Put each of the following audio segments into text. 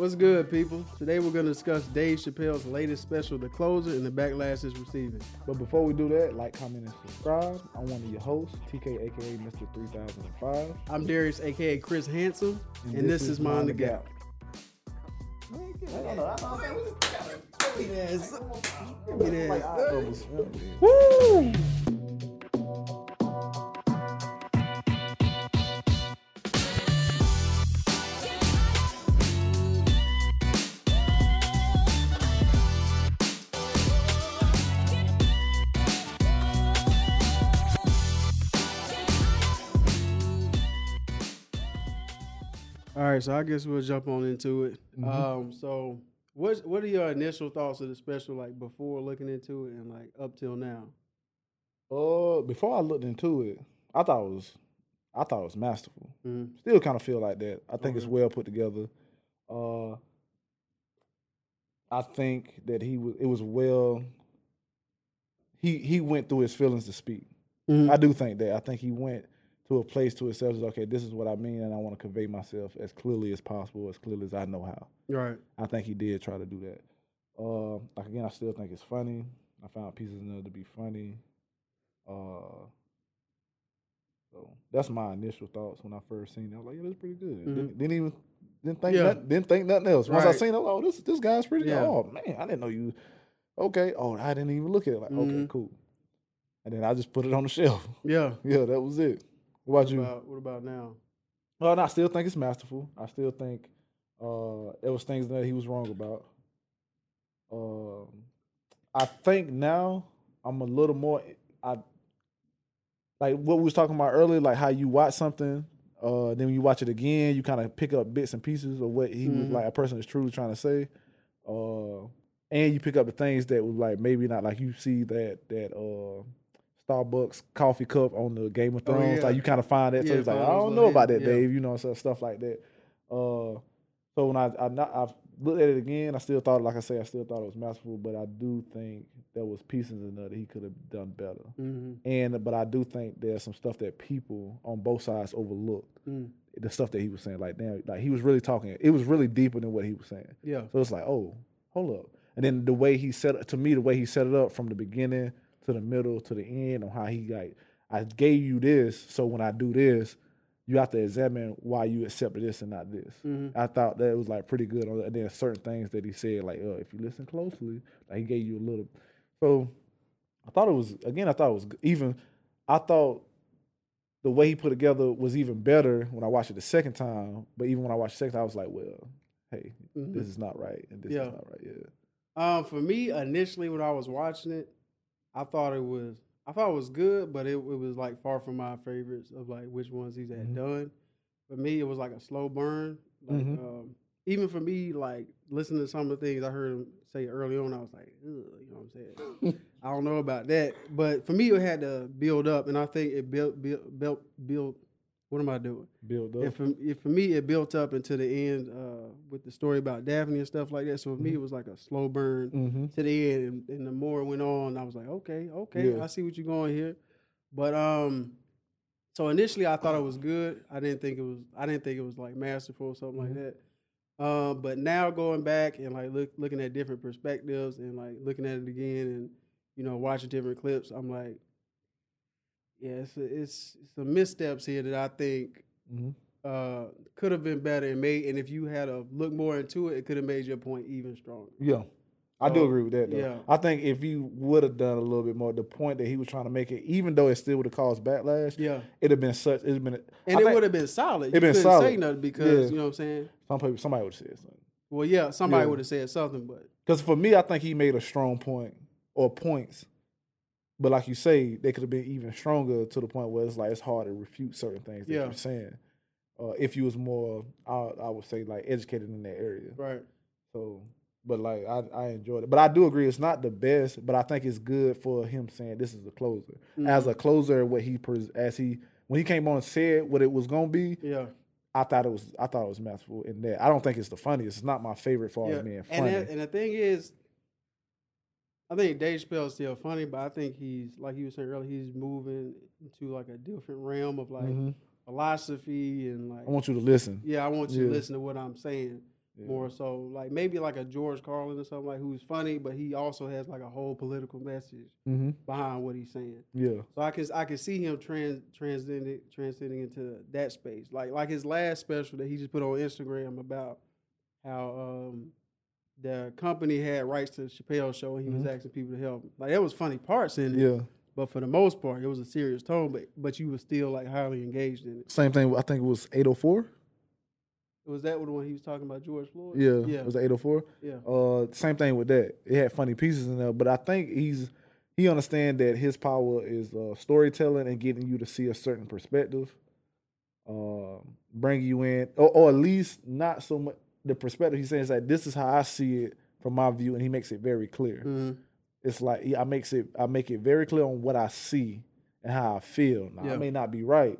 What's good, people? Today we're going to discuss Dave Chappelle's latest special, The Closer, and the backlash it's receiving. But before we do that, like, comment, and subscribe. I'm one of your hosts, TK, aka Mr. 3005. I'm Darius, aka Chris Handsome, and, this, is Mind the Gap. Woo! Right, so I guess we'll jump on into it. Mhm. Um, so what what are your initial thoughts of the special, like before looking into it and like up till now? Uh, before I looked into it, I thought it was, I thought it was masterful. Mhm. Still kind of feel like that. I think it's well put together. Uh, I think that he was. It was well. He he went through his feelings to speak. Mhm. I do think that. I think he went to a place to himself. Is okay. This is what I mean, and I want to convey myself as clearly as possible, as clearly as I know how. Right. I think he did try to do that. Uh, like again, I still think it's funny. I found pieces in it to be funny. Uh, so that's my initial thoughts when I first seen it. I was like, yeah, that's pretty good. Mhm. Didn't, didn't even didn't think Yeah. nothing, didn't think nothing else. Once I seen it, oh, this this guy's pretty Yeah. good. Oh man, I didn't know you. Okay. Oh, I didn't even look at it. Like, okay, Mhm. cool. And then I just put it on the shelf. Yeah. yeah, that was it. What about you? about, what about now? Well, and I still think it's masterful. I still think uh, there was things that he was wrong about. Um, I think now I'm a little more. I like what we was talking about earlier, like how you watch something, uh, then when you watch it again, you kind of pick up bits and pieces of what he was Mhm. like a person is truly trying to say, uh, and you pick up the things that was like maybe not like you see that that uh. Starbucks coffee cup on the Game of Oh, Thrones, yeah. like you kind of find that. so Yeah, it's like I don't know about that, yeah. Dave. You know, so stuff like that. Uh, so when I I looked at it again, I still thought, like I say, I still thought it was masterful, but I do think there was pieces in there that he could have done better. Mm-hmm. And but I do think there's some stuff that people on both sides overlooked. Mm. The stuff that he was saying, like damn, like he was really talking. It was really deeper than what he was saying. Yeah. So it's like, oh, hold up. And then the way he set to me, the way he set it up from the beginning to the middle to the end, on how he like, I gave you this, so when I do this, you have to examine why you accepted this and not this. Mhm. I thought that was like pretty good. on And then certain things that he said, like, oh, if you listen closely, like he gave you a little. So I thought it was again. I thought it was even. I thought the way he put together was even better when I watched it the second time. But even when I watched the second time, I was like, well, hey, Mhm. this is not right, and this Yeah. is not right. Yeah. Um, for me, initially when I was watching it, I thought it was I thought it was good, but it, it was like far from my favorites of like which ones he's had Mhm. done. For me, it was like a slow burn. Like Mhm. um, even for me, like listening to some of the things I heard him say early on, I was like, Ugh, you know what I'm saying? I don't know about that, but for me, it had to build up, and I think it built built built built. What am I doing? Build up. If for, for me, it built up into the end uh, with the story about Daphne and stuff like that. So for me, Mhm. it was like a slow burn mm-hmm. to the end, and, and the more it went on, I was like, okay, okay, Yeah. I see what you're going here. But um, so initially, I thought it was good. I didn't think it was. I didn't think it was like masterful or something like Mhm. that. Um, but now going back and like look, looking at different perspectives and like looking at it again and you know watching different clips, I'm like, yeah, it's a, it's some missteps here that I think Mm-hmm. uh, could have been better and made. And if you had a look more into it, it could have made your point even stronger. Yeah. I do agree with that. Though. yeah. I think if you would have done a little bit more, the point that he was trying to make it, even though it still would have caused backlash, Yeah. it'd have been such. It'd been. And I it would have been solid. it You been solid. say nothing because Yeah. you know what I'm saying. Some people, somebody would have said something. Well, yeah, somebody Yeah. would have said something, but Because for me, I think he made a strong point or points. But like you say, they could have been even stronger to the point where it's like it's hard to refute certain things that Yeah. you're saying. Uh, if you was more, I, I would say like educated in that area. right. So, but like I, I enjoyed it. But I do agree, it's not the best. But I think it's good for him saying this is the closer. As Mm-hmm. a closer, what he pres- as he when he came on and said what it was gonna be, Yeah. I thought it was I thought it was masterful in that. I don't think it's the funniest. It's not my favorite for yeah. as being And, funny. and the thing is, I think Dave Chappelle is still funny, but I think he's like you were saying earlier, he's moving into like a different realm of like Mhm. philosophy and like I want you to listen. yeah, I want you to listen to what I'm saying. Yeah. more so like maybe like a George Carlin or something like who's funny, but he also has like a whole political message Mm-hmm. behind what he's saying. Yeah. So I can I can see him trans transcending transcending into that space. Like like his last special that he just put on Instagram about how um the company had rights to the Chappelle show and he was Mhm. asking people to help. Like there was funny parts in it, Yeah. but for the most part it was a serious tone. But but you were still like highly engaged in it. Same thing. I think it was 804. Was that the one he was talking about George Floyd? Yeah. yeah, It was 804. yeah. Uh, same thing with that. It had funny pieces in there, but I think he's he understand that his power is uh, storytelling and getting you to see a certain perspective, uh, bringing you in, or, or at least not so much the perspective. He's saying is that this is how I see it from my view, and he makes it very clear. Mhm. It's like I makes it I make it very clear on what I see and how I feel. Now, Yeah. I may not be right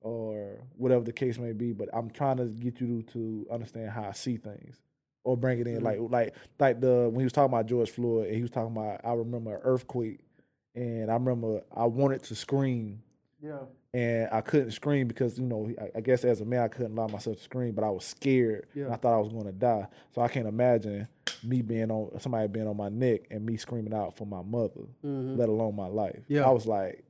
or whatever the case may be, but I'm trying to get you to, to understand how I see things or bring it in Mhm. like like like the when he was talking about George Floyd and he was talking about I remember an earthquake and I remember I wanted to scream Yeah. and I couldn't scream because you know I, I guess as a man I couldn't allow myself to scream, but I was scared. Yeah. I thought I was going to die, so I can't imagine me being on somebody being on my neck and me screaming out for my mother, Mhm. let alone my life. Yeah. I was like,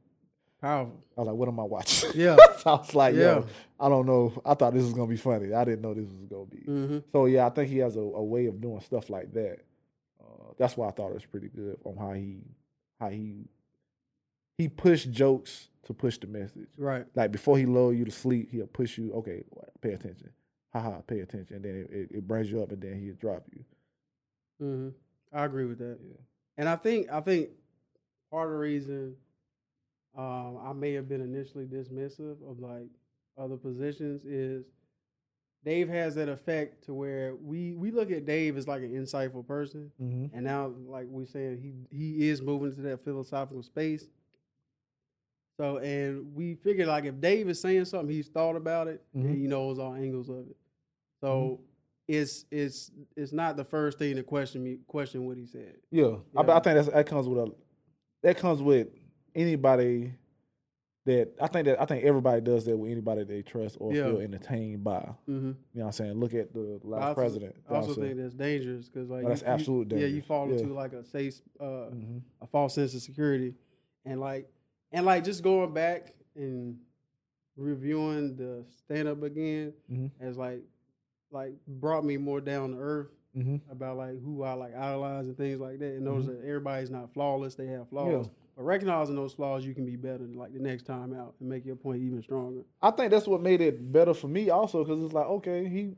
Powerful. I was like, what am I watching? Yeah. so I was like, Yeah. yo, I don't know. I thought this was gonna be funny. I didn't know this was gonna be. hmm So yeah, I think he has a, a way of doing stuff like that. Uh, that's why I thought it was pretty good on how he how he he pushed jokes to push the message. Right. Like before he lull you to sleep, he'll push you. Okay, pay attention. Haha, pay attention. And then it, it, it brings you up, and then he'll drop you. hmm I agree with that. Yeah. And I think I think part of the reason um, I may have been initially dismissive of like other positions is Dave has that effect to where we we look at Dave as like an insightful person, Mm-hmm. and now like we're saying he he is moving into that philosophical space. So and we figured like if Dave is saying something, he's thought about it Mhm. and he knows all angles of it. So it's it's it's not the first thing to question me question what he said. Yeah, I, I think that's, that comes with a that comes with anybody that I think that I think everybody does that with anybody they trust or Yeah. feel entertained by. Mm-hmm. You know what I'm saying? Look at the last also- president. I also think that's dangerous because like Oh, that's you- you- absolute Yeah, you fall Yeah. into like a safe, uh, Mhm. a false sense of security, and like and like just going back and reviewing the stand up again Mhm. has like like brought me more down to earth Mhm. about like who I like idolize and things like that, and notice Mm-hmm. that everybody's not flawless; they have flaws. But recognizing those flaws, you can be better like the next time out and make your point even stronger. I think that's what made it better for me also because it's like okay he.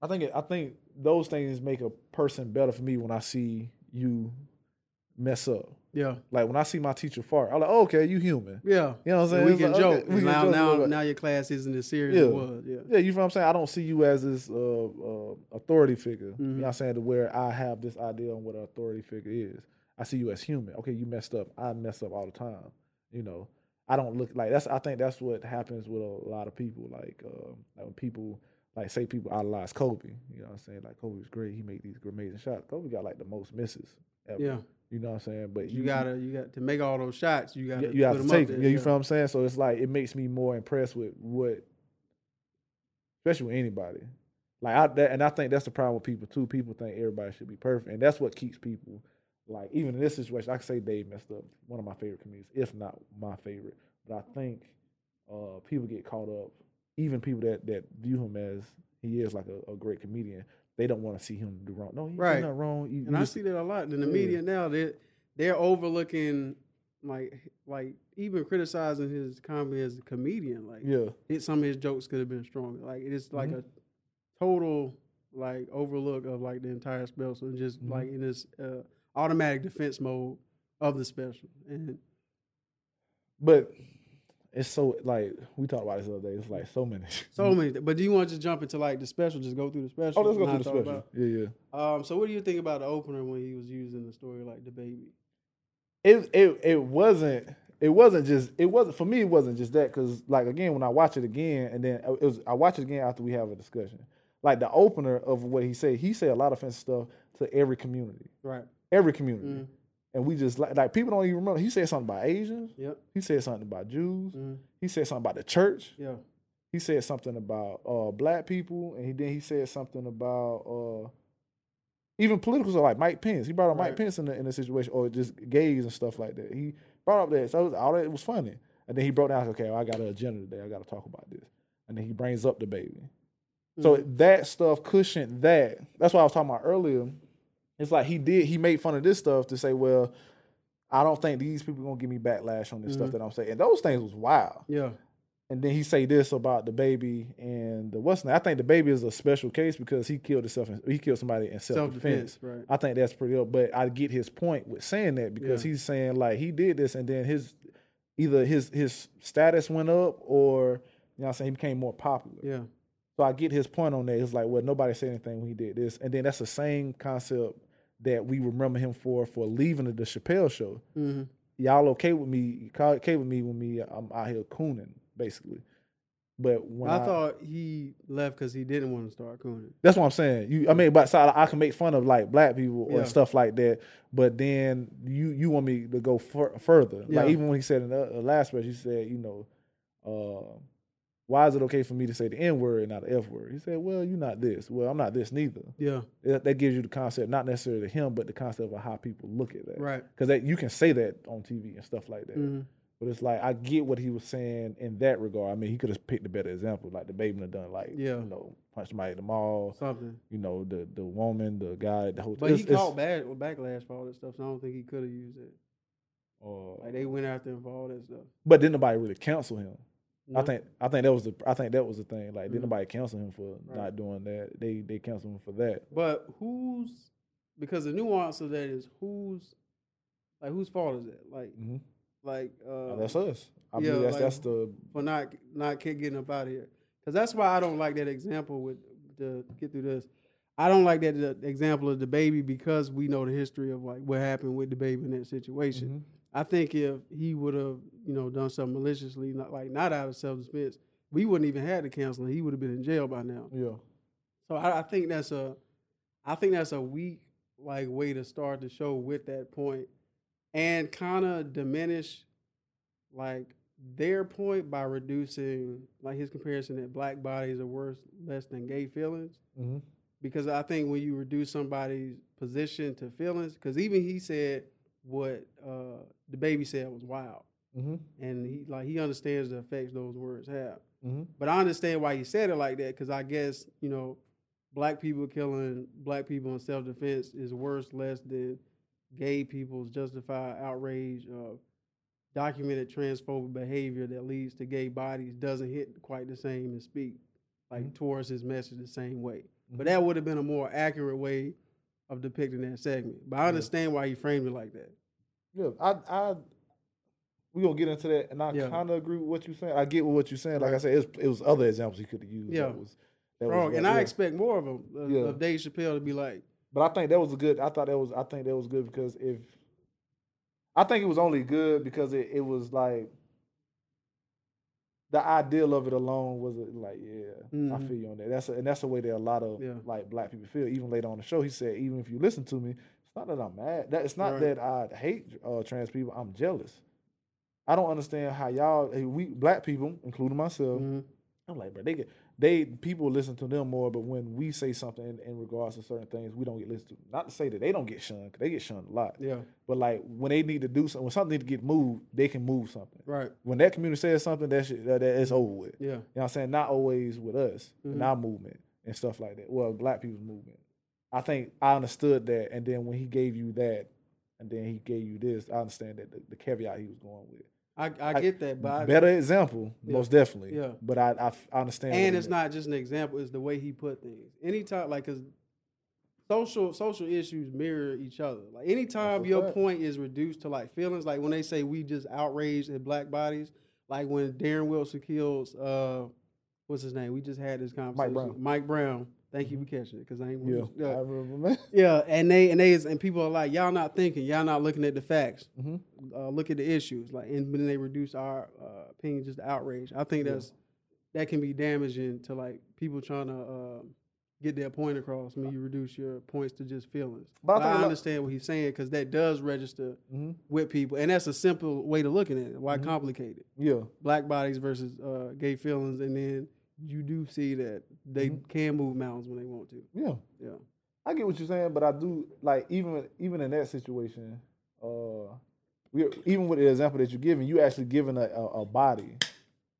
I think it, I think those things make a person better for me when I see you mess up. Yeah, Like when I see my teacher fart, I'm like, oh, okay, you human. yeah. You know what I'm saying? we It's can like, okay, joke. we can now, joke now, now your class isn't as serious Yeah. as it was. Yeah. Yeah, you know what I'm saying? I don't see you as this uh, uh, authority figure. You Mhm. know what I'm saying? To where I have this idea on what an authority figure is. I see you as human. Okay, you messed up. I mess up all the time. You know, I don't look like that's. I think that's what happens with a lot of people. Like, uh, like when people like say people idolize Kobe. You know what I'm saying? Like Kobe's great. He made these amazing shots. Kobe got like the most misses ever. Yeah. You know what I'm saying? But You gotta, you got to make all those shots. You gotta you have to take there. Yeah, you feel what I'm saying? So it's like it makes me more impressed with what, especially with anybody. Like I that, and I think that's the problem with people too. People think everybody should be perfect, and that's what keeps people like even in this situation. I can say Dave messed up. One of my favorite comedians, if not my favorite. But I think uh, people get caught up. Even people that that view him as he is like a, a great comedian, they don't want to see him do wrong. No, he's Right. not wrong. You, And you I just- see that a lot in the Yeah. media now. They they're overlooking like like even criticizing his comedy as a comedian. Like yeah, it, some of his jokes could have been stronger. Like it's like Mhm. a total like overlook of like the entire special and just Mhm. like in this uh, automatic defense mode of the special. And but it's so like we talked about this the other day. It's like so many. so many. But do you want to just jump into like the special? Just go through the special. Oh, let's go through the special. Yeah, yeah. Um. So what do you think about the opener when he was using the story like the baby? It it it wasn't it wasn't just it wasn't for me. It wasn't just that because like again when I watch it again and then it was I watch it again after we have a discussion. Like the opener of what he said, he said a lot of offensive stuff to every community, Right. every community, Mm. And we just like like people don't even remember. He said something about Asians. Yep. He said something about Jews. Mm. He said something about the church. Yeah. he said something about uh black people, and he then he said something about uh even political are like Mike Pence. He brought up Mike Pence in the in the situation, or just gays and stuff like that. He brought up that, so it was, all that it was funny. And then he broke down, okay, well, I got an agenda today. I got to talk about this. And then he brings up the baby. So Mhm. that stuff cushioned that. That's what I was talking about earlier. It's like he did. He made fun of this stuff to say, well, I don't think these people gonna give me backlash on this stuff Mhm. that I'm saying. And those things was wild. yeah, And then he say this about the baby and the what's name. I think the baby is a special case because he killed himself. In, he killed somebody in self defense. right? I think that's pretty up. But I get his point with saying that because Yeah. he's saying like he did this and then his either his his status went up or you know what I'm saying he became more popular. Yeah, So I get his point on that. It's like, well, nobody said anything when he did this. And then that's the same concept that we remember him for for leaving the, the Chappelle show. hmm Y'all okay with me? Okay with me when me I'm out here cooning, basically. But when I, I, thought he left because he didn't want to start cooning. that's what I'm saying. You, I mean, but so I, I can make fun of like black people or Yeah. stuff like that. But then you you want me to go fur- further. Yeah. Like even when he said in the last speech, he said, you know, uh, why is it okay for me to say the N word and not the F word? He said, well, you're not this. Well, I'm not this neither. Yeah, That, that gives you the concept, not necessarily to him, but the concept of how people look at that. right. Because that you can say that on TV and stuff like that. hmm But it's like I get what he was saying in that regard. I mean, he could have picked a better example, like the baby done done, like Yeah. you know, punched somebody at the mall. Something. You know, the the woman, the guy, at the hotel. But he It's- it's- caught bad backlash for all that stuff, so I don't think he could have used it. uh, Like they went after him for all that stuff. but didn't nobody really cancel him. I think I think that was the I think that was the thing. Like, Mhm. didn't nobody cancel him for Right. not doing that? They they canceled him for that. But who's because the nuance of that is who's like whose fault is it? Like hmm like uh that's us. I yeah, believe that's like- that's the for not not getting up out of here. Because that's why I don't like that example with to get through this. I don't like that example of the baby because we know the history of like what happened with the baby in that situation. Mhm. I think if he would have you know done something maliciously, not like not out of self defense, we wouldn't even had the counseling. He would have been in jail by now. yeah. So I, I think that's a, I think that's a weak like way to start the show with that point, and kind of diminish, like their point by reducing like his comparison that black bodies are worse less than gay feelings. hmm Because I think when you reduce somebody's position to feelings, because even he said what uh, the baby said was wild, hmm and he like he understands the effects those words have. hmm But I understand why he said it like that because I guess you know, black people killing black people in self defense is worse less than gay people's justified outrage of documented transphobic behavior that leads to gay bodies doesn't hit quite the same and speak like Mhm. towards his message the same way. But Mhm. that would have been a more accurate way of depicting that segment. But I Yeah. understand why he framed it like that. Yeah, I, I, we gonna get into that, and I Yeah. kind of agree with what you're saying. I get what you're saying. Like I said, it was, it was other examples he could have used. Yeah. that was, that Wrong. was and right, I expect more of him, of, Yeah. of Dave Chappelle to be like, But I think that was a good. I thought that was. I think that was good because if, I think it was only good because it, it was like. The ideal of it alone was uh, like, yeah, I Mhm. feel you on that. That's a, and that's the way that a lot of Yeah. like black people feel. Even later on the show, he said, even if you listen to me, it's not that I'm mad. That it's not Right. that I hate uh, trans people. I'm jealous. I don't understand how y'all, we black people, including myself, mhm. I'm like, bro, they get they people listen to them more, but when we say something in, in regards to certain things, we don't get listened to. Not to say that they don't get shunned, 'cause they get shunned a lot. yeah, But like when they need to do something, when something need to get moved, they can move something. right, When that community says something, that shit, that, that it's over with. You yeah. know what I'm saying? Not always with us Mhm. and our movement and stuff like that. Well, black people's movement. I think I understood that, and then when he gave you that, and then he gave you this, I understand that the, the caveat he was going with. I, I I- get that, but I, Better example, Yeah. most definitely. Yeah. But I I, I understand. and it's not just an example; it's the way he put things. Anytime, like, cause social social issues mirror each other. Like, anytime your fact. point is reduced to like feelings, like when they say we just outraged at black bodies, like when Darren Wilson kills, uh, what's his name? We just had this conversation. Brown. Mike Brown. Thank you for catching it, cause I ain't. Yeah, I remember, man. Yeah, and they and they is, and people are like, y'all not thinking, y'all not looking at the facts. hmm uh, look at the issues, like, and then they reduce our uh, opinion just to outrage. I think Yeah. that's that can be damaging to like people trying to uh, get their point across when you reduce your points to just feelings. But I But, I lot- understand what he's saying because that does register hmm with people, and that's a simple way to look at it. Why Mhm. complicate it? Yeah, Black bodies versus uh, gay feelings, and then you do see that they Mhm. can move mountains when they want to. Yeah, Yeah. I get what you're saying, but I do like even even in that situation, uh, we even with the example that you're giving, you actually giving a, a, a body.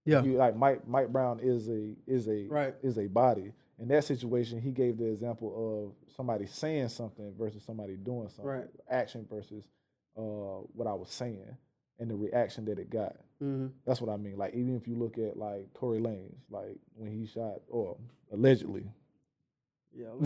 Yeah. You, like Mike Mike Brown is a is a Right. is a body. In that situation, he gave the example of somebody saying something versus somebody doing something. Right. Action versus uh, what I was saying and the reaction that it got. Mm-hmm. That's what I mean. Like even if you look at like Tory Lanez, like when he shot or allegedly, Yeah.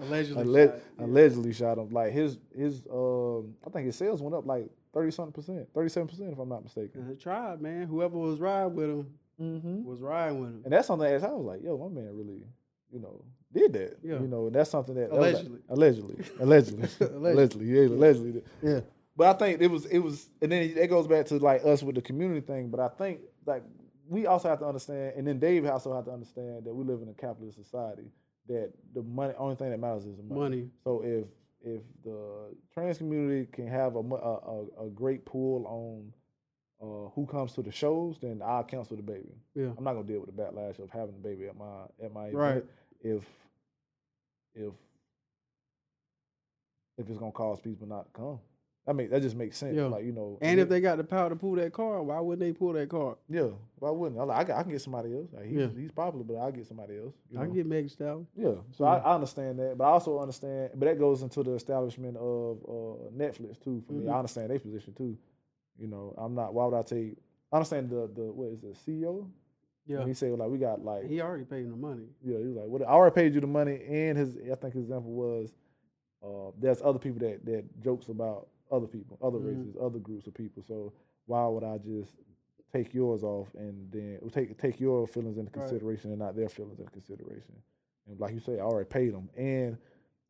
Allegedly. allegedly. Alle- shot, yeah. allegedly shot him. Like his his um I think his sales went up like thirty something percent, thirty seven percent if I'm not mistaken. The tribe, man. Whoever was riding with him Mm-hmm. was riding with him. And that's something that I was like, yo, my man really, you know, did that. Yeah. You know, and that's something that, that like- Allegedly. allegedly, allegedly, Allegedly. allegedly, yeah, allegedly. did. Yeah. But I think it was it was, and then it goes back to like us with the community thing. But I think like we also have to understand, and then Dave also have to understand that we live in a capitalist society. That the money, only thing that matters is money. Money. So if if the trans community can have a a, a, great pool on uh, who comes to the shows, then I'll cancel the baby. Yeah. I'm not gonna deal with the backlash of having the baby at my at my event Right. if if if it's gonna cause people not to come. I mean, that just makes sense. Yeah. Like you know, And if they got the power to pull that car, why wouldn't they pull that car? yeah, why wouldn't I? Like, I, can, I can get somebody else. Like, he's, Yeah. he's popular, but I'll get somebody else. you I can get Meg Stallion. Yeah, so I, I understand that, but I also understand, but that goes into the establishment of uh, Netflix too. For me, Mhm. I understand their position too. You know, I'm not. Why would I take? I understand the the what is it, CEO? Yeah. When he said like we got like He already paid him the money. yeah, he was like, what? I already paid you the money, and his I think his example was uh, there's other people that that jokes about other people, other Mhm. races, other groups of people. So why would I just take yours off and then take take your feelings into Right. consideration and not their feelings into consideration? And like you say, I already paid them, and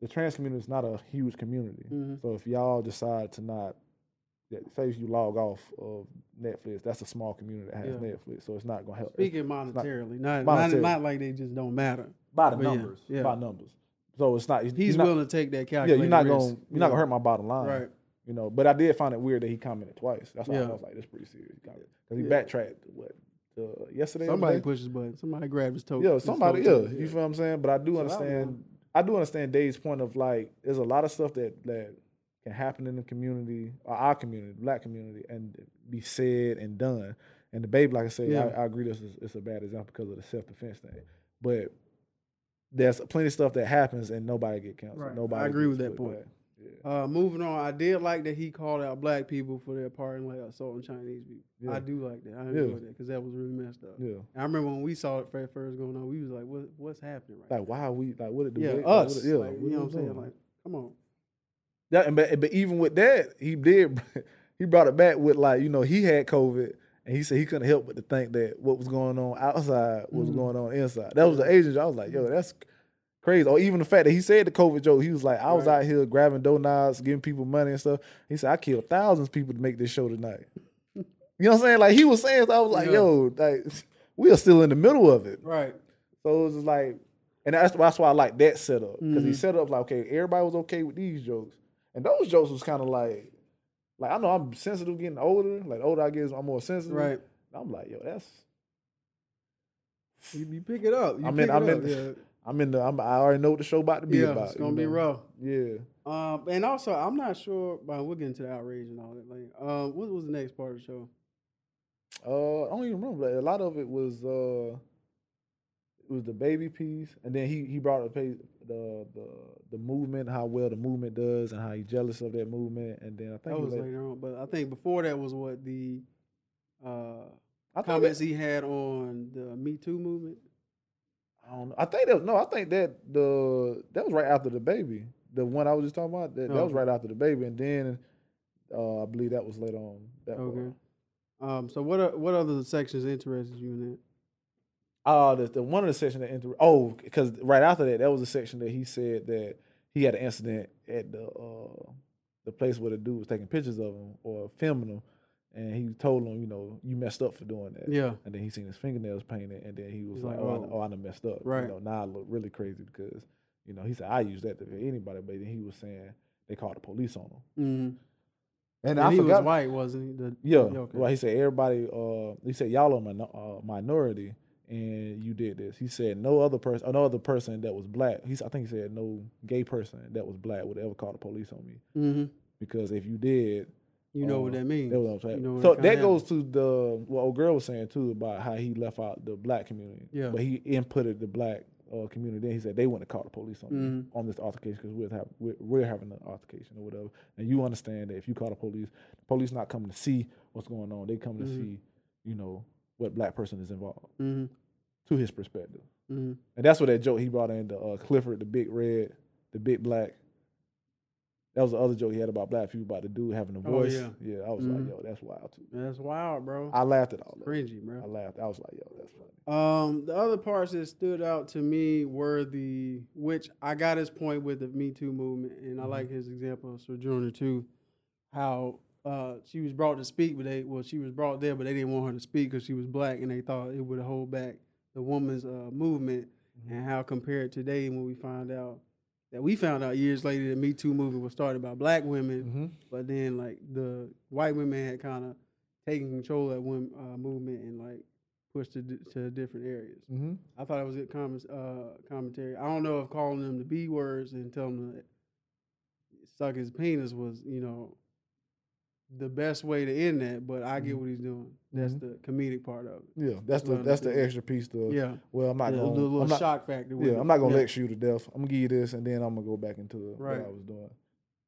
the trans community is not a huge community. Mhm. So if y'all decide to not, say if you log off of Netflix, that's a small community that has Yeah. Netflix, so it's not gonna help. Speaking monetarily, not, not not like they just don't matter. by the But numbers, yeah. by numbers. So it's not. He's you're not- willing to take that Yeah, you're not gonna you're not gonna hurt my bottom line, Right. You know, but I did find it weird that he commented twice. That's why Yeah. I was like, "That's pretty serious." Because he Yeah. backtracked what uh, yesterday. Somebody today? pushed his button. Somebody grabbed his toe. yeah, somebody, toe yeah, tag, you feel what I'm saying? But I do So understand. one. I do understand Dave's point of like, there's a lot of stuff that that can happen in the community, or our community, black community, and be said and done. And the baby, like I said, Yeah. I, I agree. This is it's a bad example because of the self defense thing, but there's plenty of stuff that happens and nobody get canceled. Right. I agree with that point. back. Yeah. Uh, moving on, I did like that he called out black people for their part in like assaulting Chinese people. Yeah. I do like that. I Yeah. that because that was really messed up. Yeah. I remember when we saw it first going on, we was like, "What? What's happening right Like, why are we like what did the now?" Yeah, like, what us. yeah, like, you know what I'm saying? Like, come on. That, and but, but even with that, he did he brought it back with like you know he had COVID and he said he couldn't help but to think that what was going on outside was Mhm. going on inside. That was the agent. I was like, yo, that's crazy. Or even the fact that he said the COVID joke, he was like, I was Right. out here grabbing donuts, giving people money and stuff. He said I killed thousands of people to make this show tonight. you know what I'm saying? Like he was saying, so I was like, Yeah. yo, like we are still in the middle of it. Right. So it was just like, and that's that's why I like that setup because he Mhm. set up like, okay, everybody was okay with these jokes, and those jokes was kind of like, like I know I'm sensitive getting older. Like the older I get, I'm more sensitive. Right. I'm like, yo, that's You, you pick it up. You I'm pick in- it I'm in- the. I'm, I already know what the show about to be Yeah, about. it's gonna be know? rough. Yeah. Um, and also, I'm not sure. But we'll get into the outrage and all that later. Um, what was the next part of the show? Uh, I don't even remember. Like, a lot of it was uh, it was the baby piece, and then he he brought up the the the movement, how well the movement does, and how he's jealous of that movement, and then I think That was like- later on, but I think before that was what the uh, comments that- he had on the Me Too movement. I don't know. I think that was, no. I think that the that was right after the baby. The one I was just talking about. That, that was right after the baby, and then uh, I believe that was later on. Okay. Um, so what are, what other sections interested you in that? Uh, the, the one of the section that inter- oh, because right after that, that was a section that he said that he had an incident at the uh the place where the dude was taking pictures of him or filming him, and he told him, you know, you messed up for doing that. Yeah. And then he seen his fingernails painted, and then he was He's like, like, "Oh, I, "Oh." oh, I done messed up." Right. You know, now I look really crazy because, you know, he said I use that to anybody, but then he was saying they called the police on him. Mm-hmm. And, And, I he forgot. was white, wasn't he? The, Yeah. okay. Well, he said everybody. Uh, he said y'all are min- uh, minority, and you did this. He said no other person, no other person that was black. He's, I think he said no gay person that was black would ever call the police on me Mm-hmm. because if you did, You know Uh, what that means. that was what I'm saying. You know so that goes to the what old girl was saying too about how he left out the black community. Yeah. but he inputted the black uh, community. Then he said they wouldn't call the police on me Mhm. on this altercation because we're, have, we're we're having an altercation or whatever. And you understand that if you call the police, the police not coming to see what's going on. They come to Mhm. see, you know, what black person is involved Mm-hmm. to his perspective. Mm-hmm. And that's what that joke he brought in the uh, Clifford, the big red, the big black. That was the other joke he had about black people about the dude having a Oh, voice. yeah. yeah, I was Mhm. like, yo, that's wild too. That's wild, bro. I laughed at all that. Cringy, bro. I laughed. I was like, yo, that's funny. Um, the other parts that stood out to me were the which I got his point with the Me Too movement, and I Mhm. like his example of Sojourner too, how uh she was brought to speak, but they well she was brought there, but they didn't want her to speak because she was black, and they thought it would hold back the woman's uh movement, and how compared today when we find out that we found out years later the Me Too movement was started by black women, Mm-hmm. but then like the white women had kind of taken control of that women, uh, movement and like pushed it to, to different areas. Mm-hmm. I thought it was good comments, uh, commentary. I don't know if calling them the B words and telling them that suck his penis was, you know, the best way to end that. But I get Mhm. what he's doing. That's Mhm. the comedic part of it. Yeah, that's the that's the extra piece. To Yeah, well, I'm not the, going. the little I'm not, shock factor. with yeah, it. I'm not gonna Yeah. lecture you to death. I'm gonna give you this, and then I'm gonna go back into Right. what I was doing.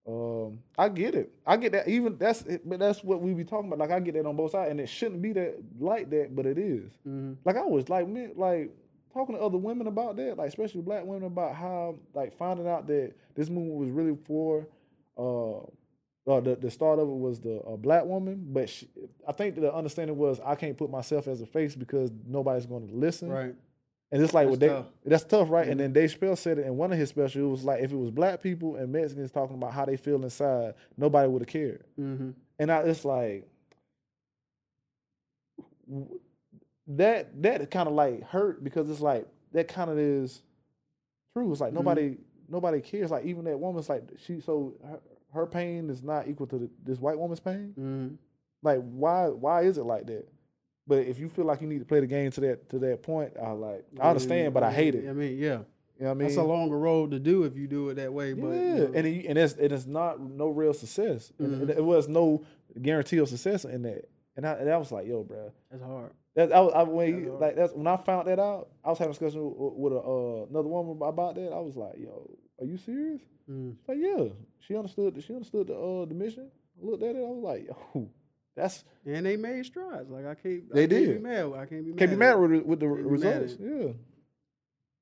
Um, I get it. I get that. Even that's, it, but that's what we be talking about. Like I get that on both sides, and it shouldn't be that like that, but it is. Mhm. Like I was like me, like talking to other women about that, like especially black women about how like finding out that this movement was really for. Uh, uh, the the start of it was the uh, black woman, but she, I think the understanding was I can't put myself as a face because nobody's going to listen. Right. And it's like That's what they tough. that's tough, right? And Mhm. then Dave Chappelle said it in one of his specials. It was like if it was black people and Mexicans talking about how they feel inside, nobody would have cared. Mm-hmm. And I, it's like that that kind of like hurt because it's like that kind of is true. It's like Mhm. nobody nobody cares. Like even that woman's like she so her, her pain is not equal to the, this white woman's pain. Mm-hmm. Like why why is it like that? But if you feel like you need to play the game to that to that point, I like I understand, but I hate it. I mean, yeah, You know what I mean? that's a longer road to do if you do it that way. But yeah, you know, and it, and it's it is not no real success. Mhm. it, was no guarantee of success in that. And I, and I was like, yo, bro, that's hard. that I, was- I when That's hard. like that's when I found that out. I was having a discussion with, with a, uh, another woman about that. I was like, yo, are you serious? Mm. She's like, yeah. She understood. She understood the uh, the mission. I looked at it. I was like, yo, that's And they made strides. Like I can't. They I can't did. Be mad. I can't be mad. can't be mad with, the- with the Can't be mad at results. Yeah.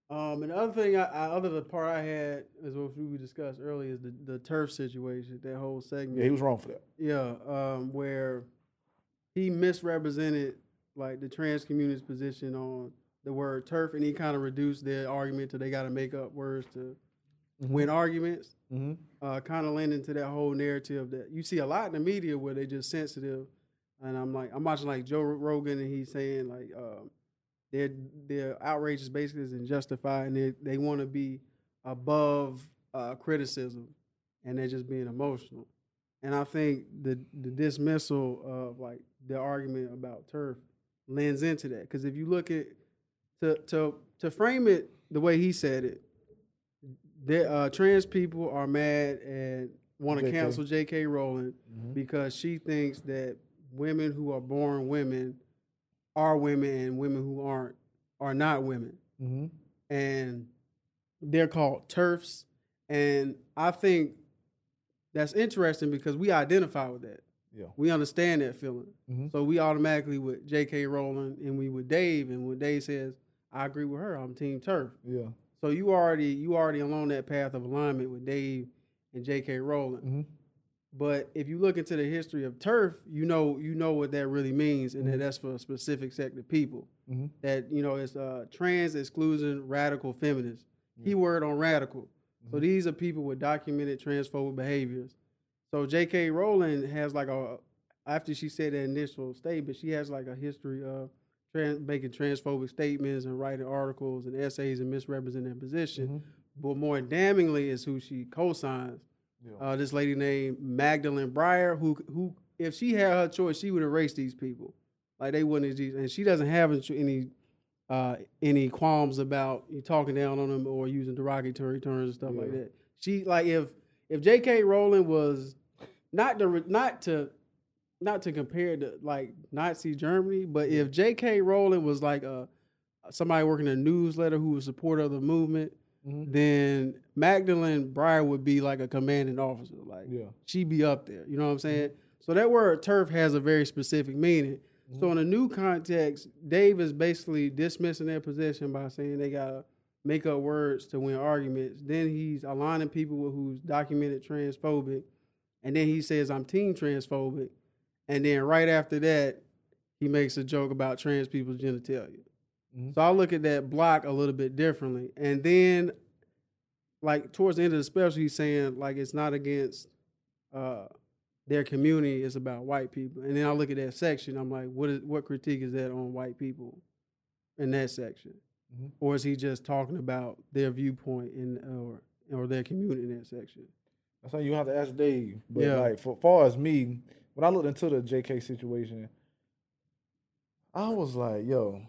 Um, and the other thing, I, I, other the part I had is what we discussed earlier is the the TERF situation. That whole segment. Yeah, he was wrong for that. Yeah, um, where he misrepresented like the trans community's position on the word TERF, and he kind of reduced their argument to they got to make up words to win arguments. Mm-hmm. Uh, kind of lending into that whole narrative that you see a lot in the media where they're just sensitive, and I'm like, I'm watching like Joe Rogan, and he's saying like um, their their outrage is basically is unjustified, and they they want to be above uh, criticism, and they're just being emotional. And I think the the dismissal of like the argument about TERF lends into that because if you look at to to to frame it the way he said it, the uh, trans people are mad and want to cancel J.K. Rowling Mhm. because she thinks that women who are born women are women and women who aren't are not women Mm-hmm. and they're called TERFs. And I think that's interesting because we identify with that. Yeah. We understand that feeling. Mhm. So we automatically with J.K. Rowling and we with Dave. And when Dave says, I agree with her, I'm team TERF. Yeah. So you already you already along that path of alignment with Dave and J.K. Rowling. Mm-hmm. But if you look into the history of TERF, you know you know what that really means, and that Mhm. that's for a specific sect of people. Mhm. That you know it's uh, trans exclusion radical feminists. Yeah. Keyword on radical. So Mhm. these are people with documented transphobic behaviors. So J.K. Rowling has like a after she said that initial statement, she has like a history of trans, making transphobic statements and writing articles and essays and misrepresenting their position. Mhm. But more damningly is who she co-signs Yeah. uh, this lady named Magdalene Breyer, who who if she had her choice, she would erase these people. Like they wouldn't exist, and she doesn't have any uh, any qualms about you talking down on them or using derogatory terms and stuff like that. She like if if J.K. Rowling was not to not to not to compare to like Nazi Germany, but if J.K. Rowling was like a somebody working in a newsletter who was supporter of the movement, Mhm. then Magdalene Breyer would be like a commanding officer. Like Yeah. she be up there. You know what I'm saying? So that word TERF has a very specific meaning. So in a new context, Dave is basically dismissing their position by saying they gotta make up words to win arguments. Then he's aligning people with who's documented transphobic, and then he says I'm team transphobic, and then right after that, he makes a joke about trans people's genitalia. Mhm. So I look at that block a little bit differently, and then like towards the end of the special, he's saying like it's not against uh, their community; it's about white people. And then I look at that section, I'm like, what is what critique is that on white people in that section, Mhm. or is he just talking about their viewpoint in or or their community in that section? That's something you have to ask Dave. But Yeah. like for far as me, when I looked into the JK situation, I was like, yo.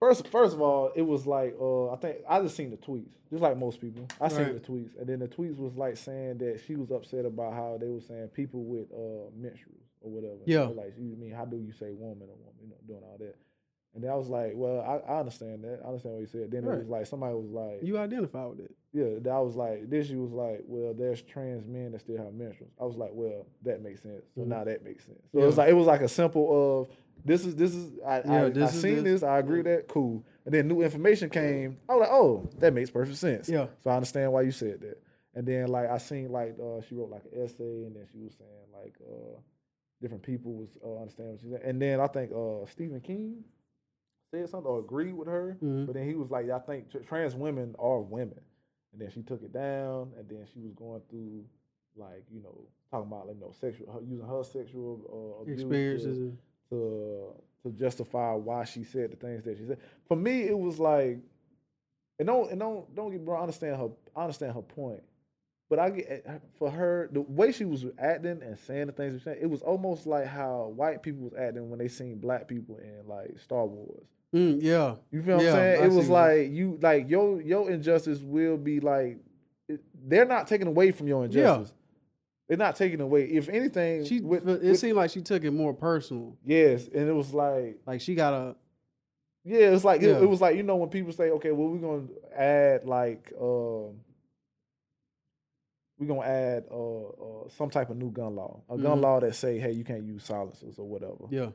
First, first of all, it was like uh, I think I just seen the tweets, just like most people. I seen Right. the tweets, and then the tweets was like saying that she was upset about how they were saying people with uh, menstruals or whatever. Yeah. So, like you mean how do you say woman or woman? You know, doing all that. And then I was like, well, I, I understand that. I understand what you said. Then Right. it was like somebody was like, You identify with it. Yeah, that was like this. She was like, well, there's trans men that still have menstruals. I was like, well, that makes sense. So Mhm. now that makes sense. So Yeah. it was like it was like a simple of this is this is I Yeah, I, this I is seen this. this. I agree with that. Cool. And then new information came. I was like, oh, that makes perfect sense. Yeah. So I understand why you said that. And then like I seen like uh, she wrote like an essay, and then she was saying like uh, different people was uh, understand what she said. And then I think uh, Stephen King said something or agreed with her. Mhm. But then he was like, I think tr- trans women are women. And then she took it down, and then she was going through, like, you know, talking about, like, you know, sexual, her, using her sexual uh, abuse Experiences. to to justify why she said the things that she said. For me, it was like, and don't and don't don't get wrong. I understand her. I understand her point, but I get eh, for her the way she was acting and saying the things she said. It was almost like how white people was acting when they seen black people in like Star Wars. Mm, yeah. You feel what Yeah, I'm saying? I It was like you like your your injustice will be like they're not taking away from your injustice. They're not taking away. If anything, She with- it with- seemed like she took it more personal. yes, and it was like Like she got a yeah, it's like it, Yeah. it was like you know when people say, okay, well we're gonna add like um we're gonna add uh, uh some type of new gun law, a gun Mhm. law that say, hey, you can't use silencers or whatever. yeah.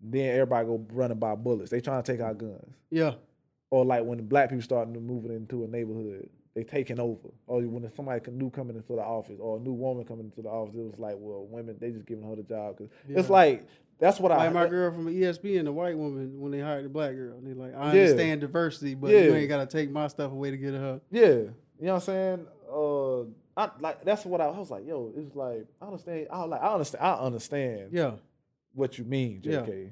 Then everybody go running by bullets. They trying to take our guns. Yeah. or like when the black people starting to moving into a neighborhood, they taking over. Or when somebody new coming into the office, or a new woman coming into the office, it was like, well, women they just giving her the job because it's like that's what I Like my girl from ESPN, the white woman, when they hired the black girl, they like, I Yeah. understand diversity, but Yeah. you ain't gotta take my stuff away to get her. yeah, you know what I'm saying. Uh, I like that's what I, I was like, yo, it's like I understand. I like I understand. I understand Yeah. What you mean, Yeah. JK.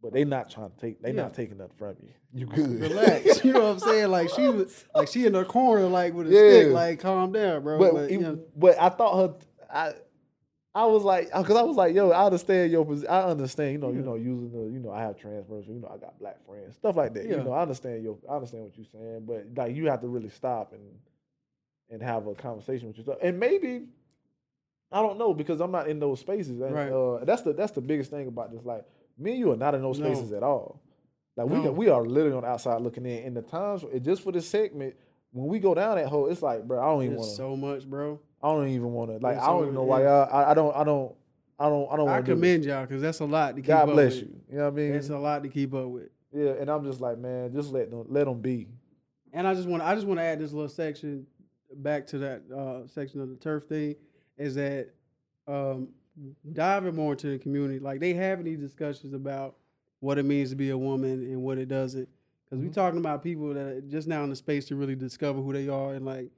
But they not trying to take. They Yeah. not taking nothing from you. You good? Relax. you know what I'm saying? Like she was like she in the corner like with a Yeah. stick, like calm down, bro. but But, it- but I thought her. I I was like, because I was like, yo, I understand your position. I understand, you know, you know, using the, you know, I have trans friends, you know, I got black friends, stuff like that. You know, I understand your, I understand what you're saying, but like you have to really stop and and have a conversation with yourself, and maybe. I don't know because I'm not in those spaces. And, Right. uh, that's the that's the biggest thing about this. Like me and you are not in those No. spaces at all. Like we No. we are literally on the outside looking in. In the times just for this segment, when we go down that hole, it's like, bro, I don't even want to. so much, bro. I don't even want to. Like I don't so- even know why y'all. I, I don't. I don't. I don't. I don't I want to. commend y'all because that's a lot to keep God up bless with. you. You know what I mean? It's a lot to keep up with. yeah, and I'm just like, man, just let them let them be. And I just want I just want to add this little section back to that uh, section of the TERF thing is that um, diving more into the community, like they having these discussions about what it means to be a woman and what it doesn't. Because we're talking about people that are just now in the space to really discover who they are and like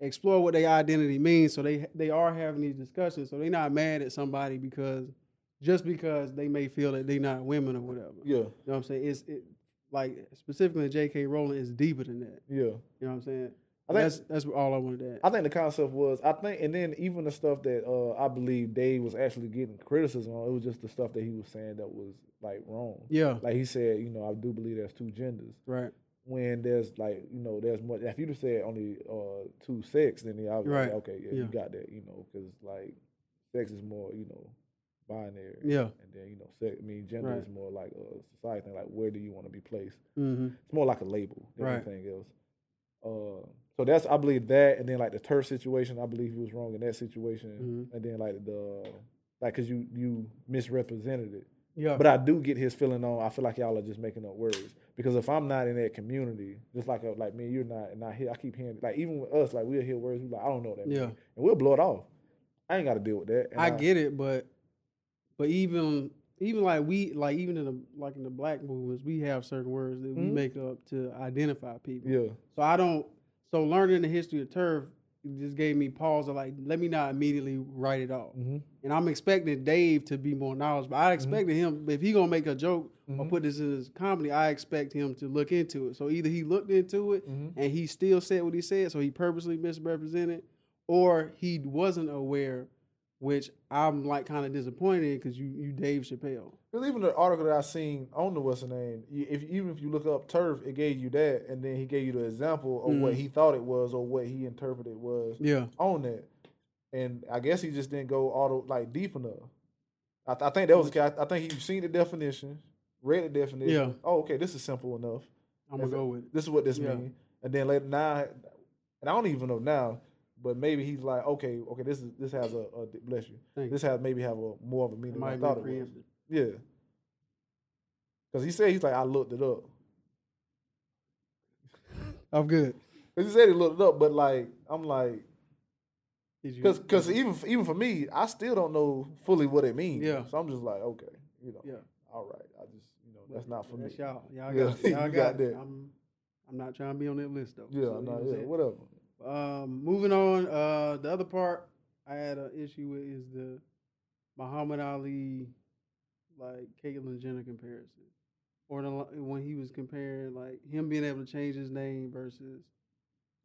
explore what their identity means. So they they are having these discussions. So they're not mad at somebody because just because they may feel that they're not women or whatever. Yeah, You know what I'm saying? It's it, like specifically J.K. Rowling is deeper than that. yeah. You know what I'm saying? I think that's that's all I wanted to add. I think the concept was I think, and then even the stuff that uh, I believe Dave was actually getting criticism on, it was just the stuff that he was saying that was like wrong. yeah, Like he said, you know, I do believe there's two genders. right. When there's like, you know, there's more. If you'd have said only uh, two sex, then yeah, I was Right. like, okay, yeah, Yeah. you got that, you know, because like sex is more, you know, binary. Yeah. And then you know, sex. I mean, gender Right. is more like a society thing. Like, where do you want to be placed? Mm-hmm. It's more like a label than Right. anything else. Uh, so that's I believe that, and then like the TERF situation, I believe he was wrong in that situation, Mhm. and then like the like because you you misrepresented it. Yeah, But I do get his feeling on. I feel like y'all are just making up words because if I'm not in that community, just like uh, like me, you're not, and I hear I keep hearing like even with us, like we'll hear words we like I don't know that Yeah. means, and we'll blow it off. I ain't got to deal with that. and I get it, but but even even like we like even in the like in the black movements, we have certain words that we Mhm. make up to identify people. Yeah, So I don't. So learning the history of TERF just gave me pause. Of like, let me not immediately write it off. hmm And I'm expecting Dave to be more knowledgeable. I expected him if he gonna make a joke or Mhm. put this in his comedy, I expect him to look into it. So either he looked into it Mhm. and he still said what he said, so he purposely misrepresented, or he wasn't aware, which I'm like kind of disappointed because you you Dave Chappelle. Because even the article that I seen on the what's the name, if even if you look up TERF, it gave you that, and then he gave you the example of what Mhm. he thought it was or what he interpreted was Yeah, on that. And I guess he just didn't go all the like deep enough. I, th- I think that was the. I think he seen the definition, read the definition. Yeah. Oh, okay, this is simple enough. I'm gonna That's go with it. This is what this Yeah. means. And then later now, and I don't even know now, but maybe he's like, okay, okay, this is this has a, a bless you. Thank This has maybe have a more of a meaning than I thought it was. Yeah. Because he said he's like, I looked it up. I'm good. Because he said he looked it up, but like, I'm like, because because even even for me, I still don't know fully what it means. Yeah. So I'm just like, okay, you know, yeah, all right. I just you know that's not for me. Y'all. Y'all Yeah, got, y'all got, got that. I'm I'm not trying to be on that list though. Yeah, So, no, yeah, whatever. Um, moving on. Uh, the other part I had an issue with is the Muhammad Ali, like Caitlyn Jenner comparison, or the when he was comparing like him being able to change his name versus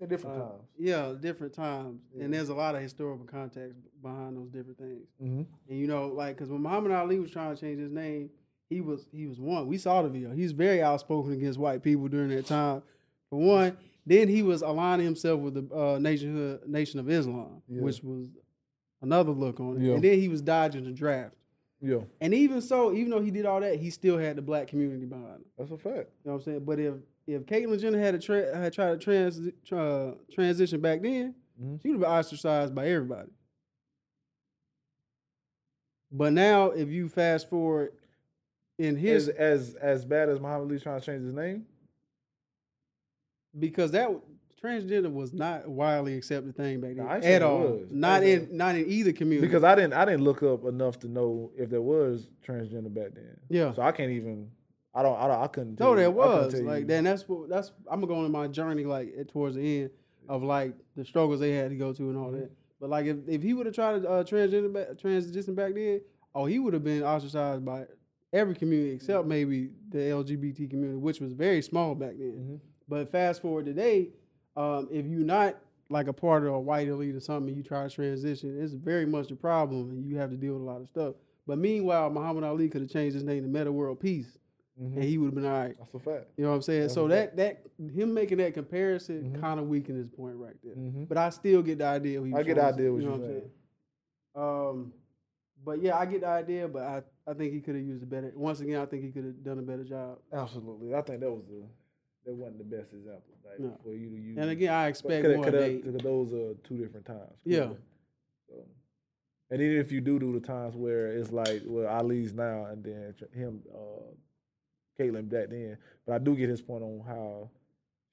At different uh, times. yeah, different times, Yeah. and there's a lot of historical context behind those different things. Mm-hmm. And you know, like, because when Muhammad Ali was trying to change his name, he was he was one. We saw the video. He's very outspoken against white people during that time. For one, then he was aligning himself with the uh, nationhood Nation of Islam, Yeah. which was another look on it. Yeah. And then he was dodging the draft. Yeah, And even so, even though he did all that, he still had the black community behind him. that's a fact. You know what I'm saying? But if if Caitlyn Jenner had a tra- had tried to trans tra- transition back then, Mhm. she would have been ostracized by everybody. But now, if you fast forward in his, As as as bad as Muhammad Ali trying to change his name. because that transgender was not a widely accepted thing back then Nah, I ain't saying at all. was. Not in not in either community. Because I didn't I didn't look up enough to know if there was transgender back then. yeah, So I can't even. I don't. I don't. I couldn't. no, there you- was like then that's what that's I'm going on my journey like at- towards the end of like the struggles they had to go to and all Mhm. that. But like if, if he would have tried to uh, transgender back, transition back then, oh, he would have been ostracized by every community except maybe the LGBT community, which was very small back then. Mhm. But fast forward today, um, if you're not like a part of a white elite or something, and you try to transition, it's very much a problem, and you have to deal with a lot of stuff. But meanwhile, Muhammad Ali could have changed his name to Metta World Peace, Mhm. and he would have been all right. That's a fact. You know what I'm saying? That's so that that him making that comparison Mhm. kind of weakened his point right there. Mhm. But I still get the idea. What he I get the idea what you know you're I'm saying. saying? Um, but yeah, I get the idea. But I, I think he could have used a better. Once again, I think he could have done a better job. Absolutely. I think that was the that wasn't the best example. Like No. for you to use. And again, I expect coulda- more. coulda- They, those are two different times. Yeah. So, and even if you do do the times where it's like, well, Ali's now and then him, uh, Caitlyn back then, but I do get his point on how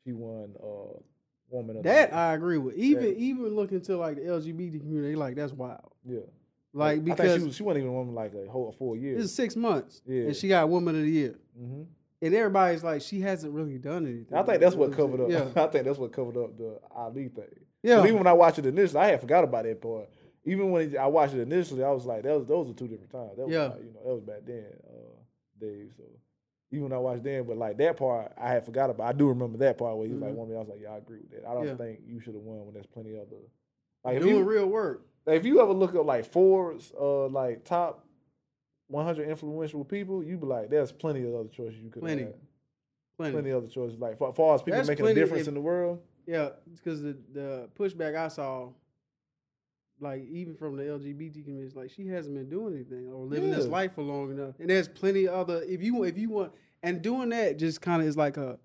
she won uh, woman of that Year. I agree with. Even That- even looking to like the LGBT community, like that's wild. yeah. Like because she, was, she wasn't even a woman like a whole four years. It's six months, Yeah. and she got Woman of the Year, hmm and everybody's like, she hasn't really done anything. I think that's what covered up. I'm? I think that's what covered up the Ali thing. Yeah, Even when I watched it initially, I had forgot about that part. Even when I watched it initially, I was like, "That was those are two different times." That was Yeah. like, you know, that was back then, uh, Dave. So even when I watched then, but like that part I had forgot about. I do remember that part where he was like one me. I was like, yeah, I agree with that. I don't Yeah. think you should have won when there's plenty of other. Like Doing you, real work. like, if you ever look up like Forbes, uh, like top 100 influential people, you'd be like, there's plenty of other choices you could have Plenty. had. Plenty. Plenty of other choices. Like for, far as people That's making a difference if- in the world. Yeah, because the the pushback I saw, like even from the LGBT community, is like she hasn't been doing anything or living this life for long enough. And there's plenty of other. If you if you want and doing that just kind of is like a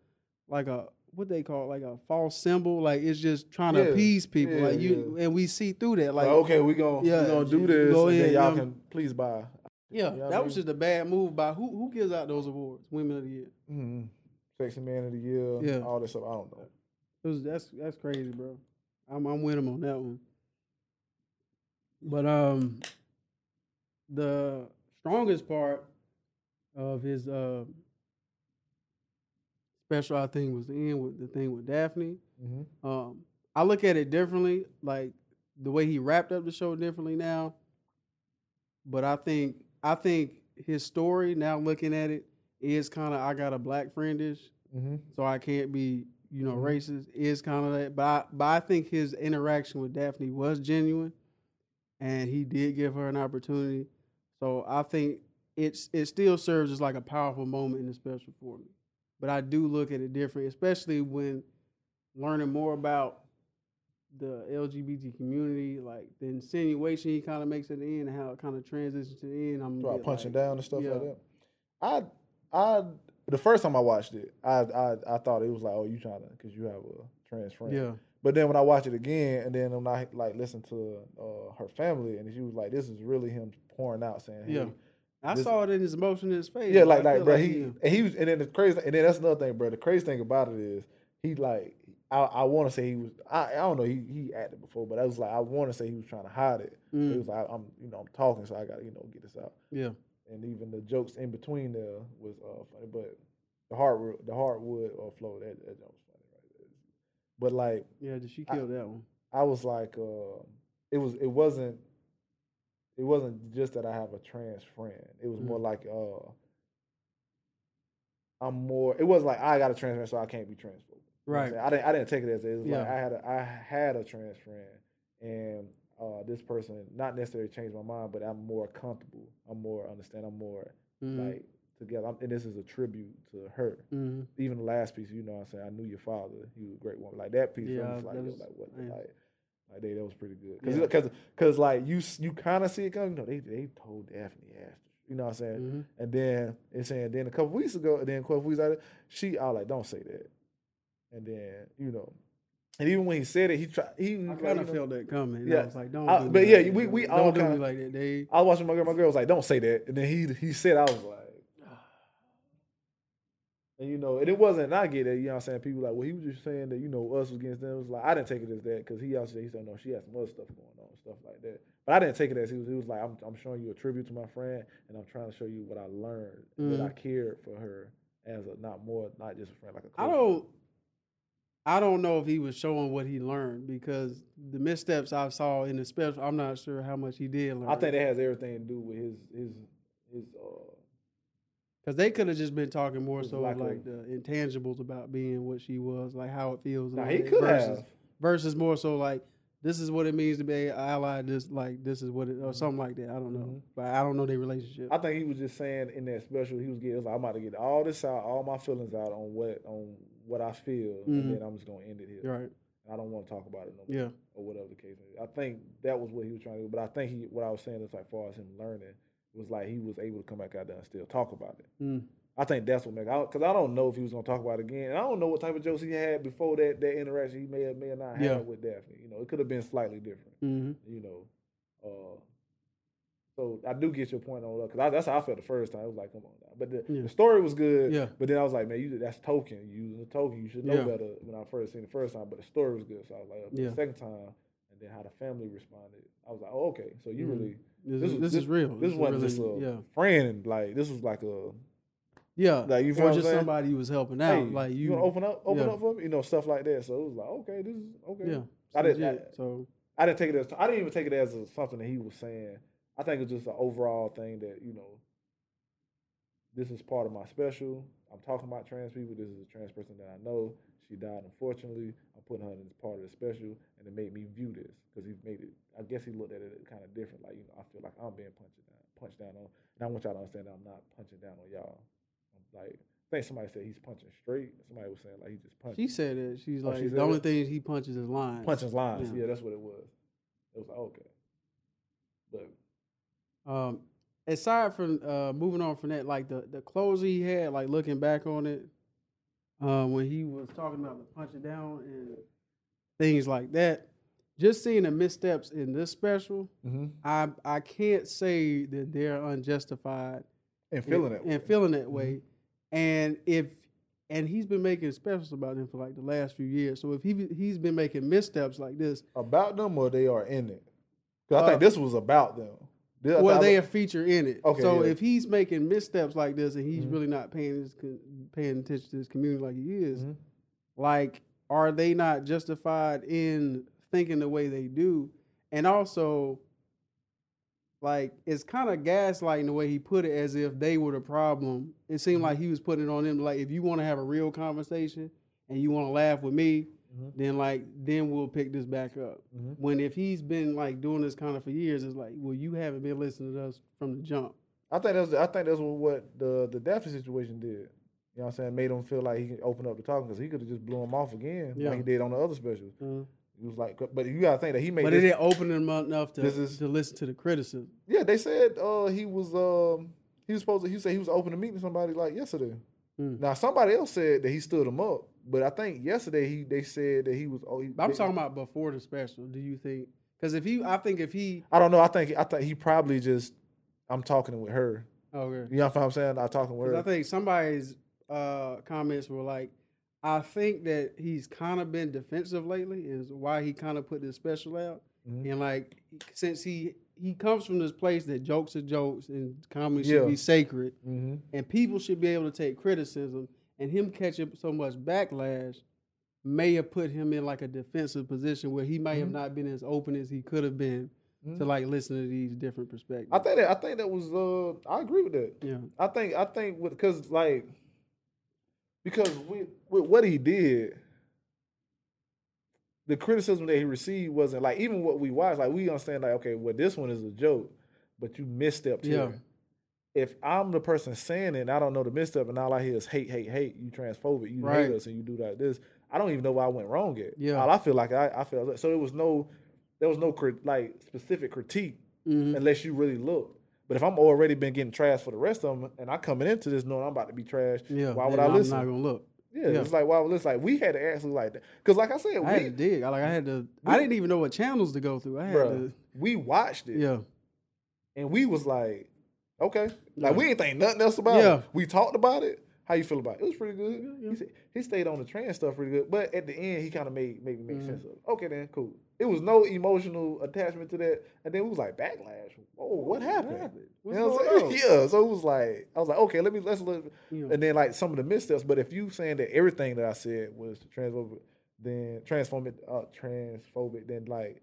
like a what they call it, like a false symbol. Like it's just trying Yeah. to appease people. Yeah, like you and we see through that. Like, Like okay, we gonna yeah, we gonna do this, go and then ahead, y'all can please buy. Yeah, you know that I was just a bad move by who who gives out those awards? Women of the year. Mm-hmm. Sexy man of the year, Yeah. all that stuff. I don't know. It was that's that's crazy, bro. I'm I'm with him on that one. But um, the strongest part of his uh special, I think, was the end with the thing with Daphne. Mm-hmm. Um, I look at it differently, like the way he wrapped up the show differently now. But I think I think his story now looking at it is kind of I got a black friendish Mm-hmm. so I can't be, you know, Mhm. racist. Is kind of that, but I, but I think his interaction with Daphne was genuine, and he did give her an opportunity. So I think it's it still serves as like a powerful moment in the special for me. But I do look at it different, especially when learning more about the LGBT community, like the insinuation he kind of makes at the end, and how it kind of transitions to the end. I'm Start punching like, down and stuff yeah. like that. I, I, the first time I watched it, I, I, I thought it was like, oh, you trying to, because you have a trans friend. Yeah, But then when I watched it again, and then when I like listen to uh, her family, and she was like, this is really him pouring out, saying, hey, Yeah. I This- saw it in his emotion in his face. Yeah, like like bro, like he he- and he was and then the crazy and then that's another thing, bro. The crazy thing about it is he like I, I want to say he was I, I don't know he he acted before, but I was like I want to say he was trying to hide it. He Mm, was like I'm you know I'm talking, so I got to you know get this out. yeah. And even the jokes in between there was uh funny, but the hardwood the hardwood or flow that that was funny right there. But like Yeah, did she I- kill that one? I was like, uh, it was it wasn't it wasn't just that I have a trans friend. It was more Mhm. like uh I'm more it wasn't like I got a trans friend so I can't be transphobic. You know what I'm Right. I didn't I didn't take it as. It was like I had a I had a trans friend and uh this person not necessarily changed my mind, but I'm more comfortable. I'm more understand, I'm more Mhm. like together. I'm, and this is a tribute to her. Mhm. Even the last piece, you know what I'm saying? I knew your father. He was a great one. Like that piece, Yeah, I was like, that was- like what yeah. like like they that was pretty good. Cause, Yeah. cause, cause like you you kind of see it coming. You know, they they told Daphne ass. You know what I'm saying? Mhm. And then it's saying then a couple weeks ago, and then a couple weeks later, she I was like, don't say that. And then you know, and even when he said it, he tried. He I kind of felt that coming. Yeah. I was like, don't. I- do but like yeah, that, we- we don't all do kinda- like that, Dave. I was watching my girl. My girl was like, "Don't say that." And then he he said, "I was like." Ah. And you know, and it wasn't. And I get it. You know what I'm saying? People like, well, he was just saying that you know us was against them. It was like I didn't take it as that because he also he said no, she had some other stuff going on, stuff like that. But I didn't take it as he was. He was like, I'm I'm showing you a tribute to my friend, and I'm trying to show you what I learned that I mm-hmm. cared for her as a not more not just a friend like a. a. I don't. I don't know if he was showing what he learned because the missteps I saw in the special, I'm not sure how much he did learn. I think that has everything to do with his his his. uh because they could have just been talking more so lack like the intangibles about being what she was, like how it feels. Now he could versus, have. versus more so like this is what it means to be an ally. This like this is what it or something like that. I don't know, Mhm. but I don't know their relationship. I think he was just saying in that special, he was getting, was like, I'm about to get all this out, all my feelings out on what on what I feel, Mhm. and then I'm just gonna end it here. right? I don't want to talk about it no more, Yeah. or whatever the case is. I think that was what he was trying to do, but I think he, what I was saying is like, far as him learning, was like he was able to come back out there and still talk about it. Mm. I think that's what make because I don't know if he was gonna talk about it again. And I don't know what type of jokes he had before that that interaction he may have may have not Yeah. had with Daphne. You know, it could have been slightly different hmm you know. Uh, so I do get your point on that because that's how I felt the first time. I was like, come on now. But the, Yeah. the story was good. Yeah. But then I was like, man, you that's token. You using the token. You should know Yeah. better when I first seen the first time. But the story was good. So I was like, Yeah. the second time, and then how the family responded. I was like, oh, okay. So you Mhm. really This, This is, was- this is real. this is wasn't really- just a yeah, friend. Like this was like a yeah. like you or just somebody who was helping out. hey, like you, you wanna open up, open up for me, you know, stuff like that. So it was like, okay, this is okay. yeah. I didn't- I- so I didn't take it as I didn't even take it as a, something that he was saying. I think it's just an overall thing that you know this is part of my special. I'm talking about trans people. This is a trans person that I know. She died unfortunately. I'm putting her in as part of the special, and it made me view this because he made it. I guess he looked at it kind of different. Like you know, I feel like I'm being punched down, punched down on, and I want y'all to understand that I'm not punching down on y'all. I'm like, I think somebody said he's punching straight. Somebody was saying like he just punched. She said that. She's Oh, like she the only thing he punches is lines. Punches lines. Yeah. Yeah. that's what it was. It was like okay, but Um, aside from uh, moving on from that, like the the clothes he had, like looking back on it, uh, when he was talking about the punching down and things like that, just seeing the missteps in this special, mm-hmm. I I can't say that they're unjustified and feeling it. Mm-hmm. and feeling that way. And if and he's been making specials about them for like the last few years. So if he he's been making missteps like this, about them or they are in it. 'Cause I Uh, think this was about them. Well, they a feature in it. Okay, so yeah. if he's making missteps like this and he's Mhm. really not paying his paying attention to his community like he is, Mhm. like are they not justified in thinking the way they do? And also, like it's kind of gaslighting the way he put it, as if they were the problem. It seemed Mhm. like he was putting it on them. Like if you want to have a real conversation and you want to laugh with me, Mhm. then like then we'll pick this back up. Mhm. When if he's been like doing this kind of for years, it's like, well, you haven't been listening to us from the jump. I think that's I think that's what, what the the Daphne situation did. You know what I'm saying? Made him feel like he can open up the talking because he could have just blew him off again Yeah. like he did on the other specials. Uh, He was like, but you gotta think that he made. but it didn't open him up enough to, is- to listen to the criticism. yeah, they said uh, he was um, he was supposed to. He said he was open to meeting somebody like yesterday. Hmm. Now somebody else said that he stood him up, but I think yesterday he they said that he was. Oh, he, I'm they- talking about before the special. Do you think? Because if he, I think if he, I don't know. I think I think he probably just. I'm talking with her. okay, You know what I'm saying? I'm talking with her. I think somebody's uh, comments were like, I think that he's kind of been defensive lately, is why he kind of put this special out. Mhm. And like, since he he comes from this place that jokes are jokes and comedy Yeah. should be sacred, mm-hmm. and people should be able to take criticism, and him catching so much backlash may have put him in like a defensive position where he may have Mhm. not been as open as he could have been to like listen to these different perspectives. I think that I think that was. Uh, I agree with that. yeah. I think I think with because like because with, with what he did, the criticism that he received wasn't like even what we watched. Like we understand like okay, well this one is a joke, but you misstepped Yeah. here. If I'm the person saying it, and I don't know the misstep, and all I hear is hate, hate, hate. You transphobic. You Right. hate us, and you do like this. I don't even know where I went wrong yet. Yeah. All I feel like I, I felt so. There was no, there was no like specific critique Mhm. unless you really look. But if I'm already been getting trashed for the rest of them, and I coming into this knowing I'm about to be trashed, Yeah. why would I listen? I'm not gonna look. yeah, yeah. it's like why would I listen? Like we had to actually like that because, like I said, I had to dig. I like I had to. I didn't even know what channels to go through. I had bruh, we watched it, Yeah. and we was like, okay, like we ain't think nothing else about Yeah. it. We talked about it. How you feel about it? It was pretty good. Yeah, yeah. He, he stayed on the trans stuff pretty good, but at the end, he kind of made made me make Mhm. sense of. it. Okay, then cool. It was no emotional attachment to that, and then it was like backlash. Oh, what happened? happened? You know what I'm saying? Yeah, so it was like I was like, okay, let me let's look, and then like some of the missteps. But if you saying that everything that I said was transphobic, then transphobic, uh, transphobic, then like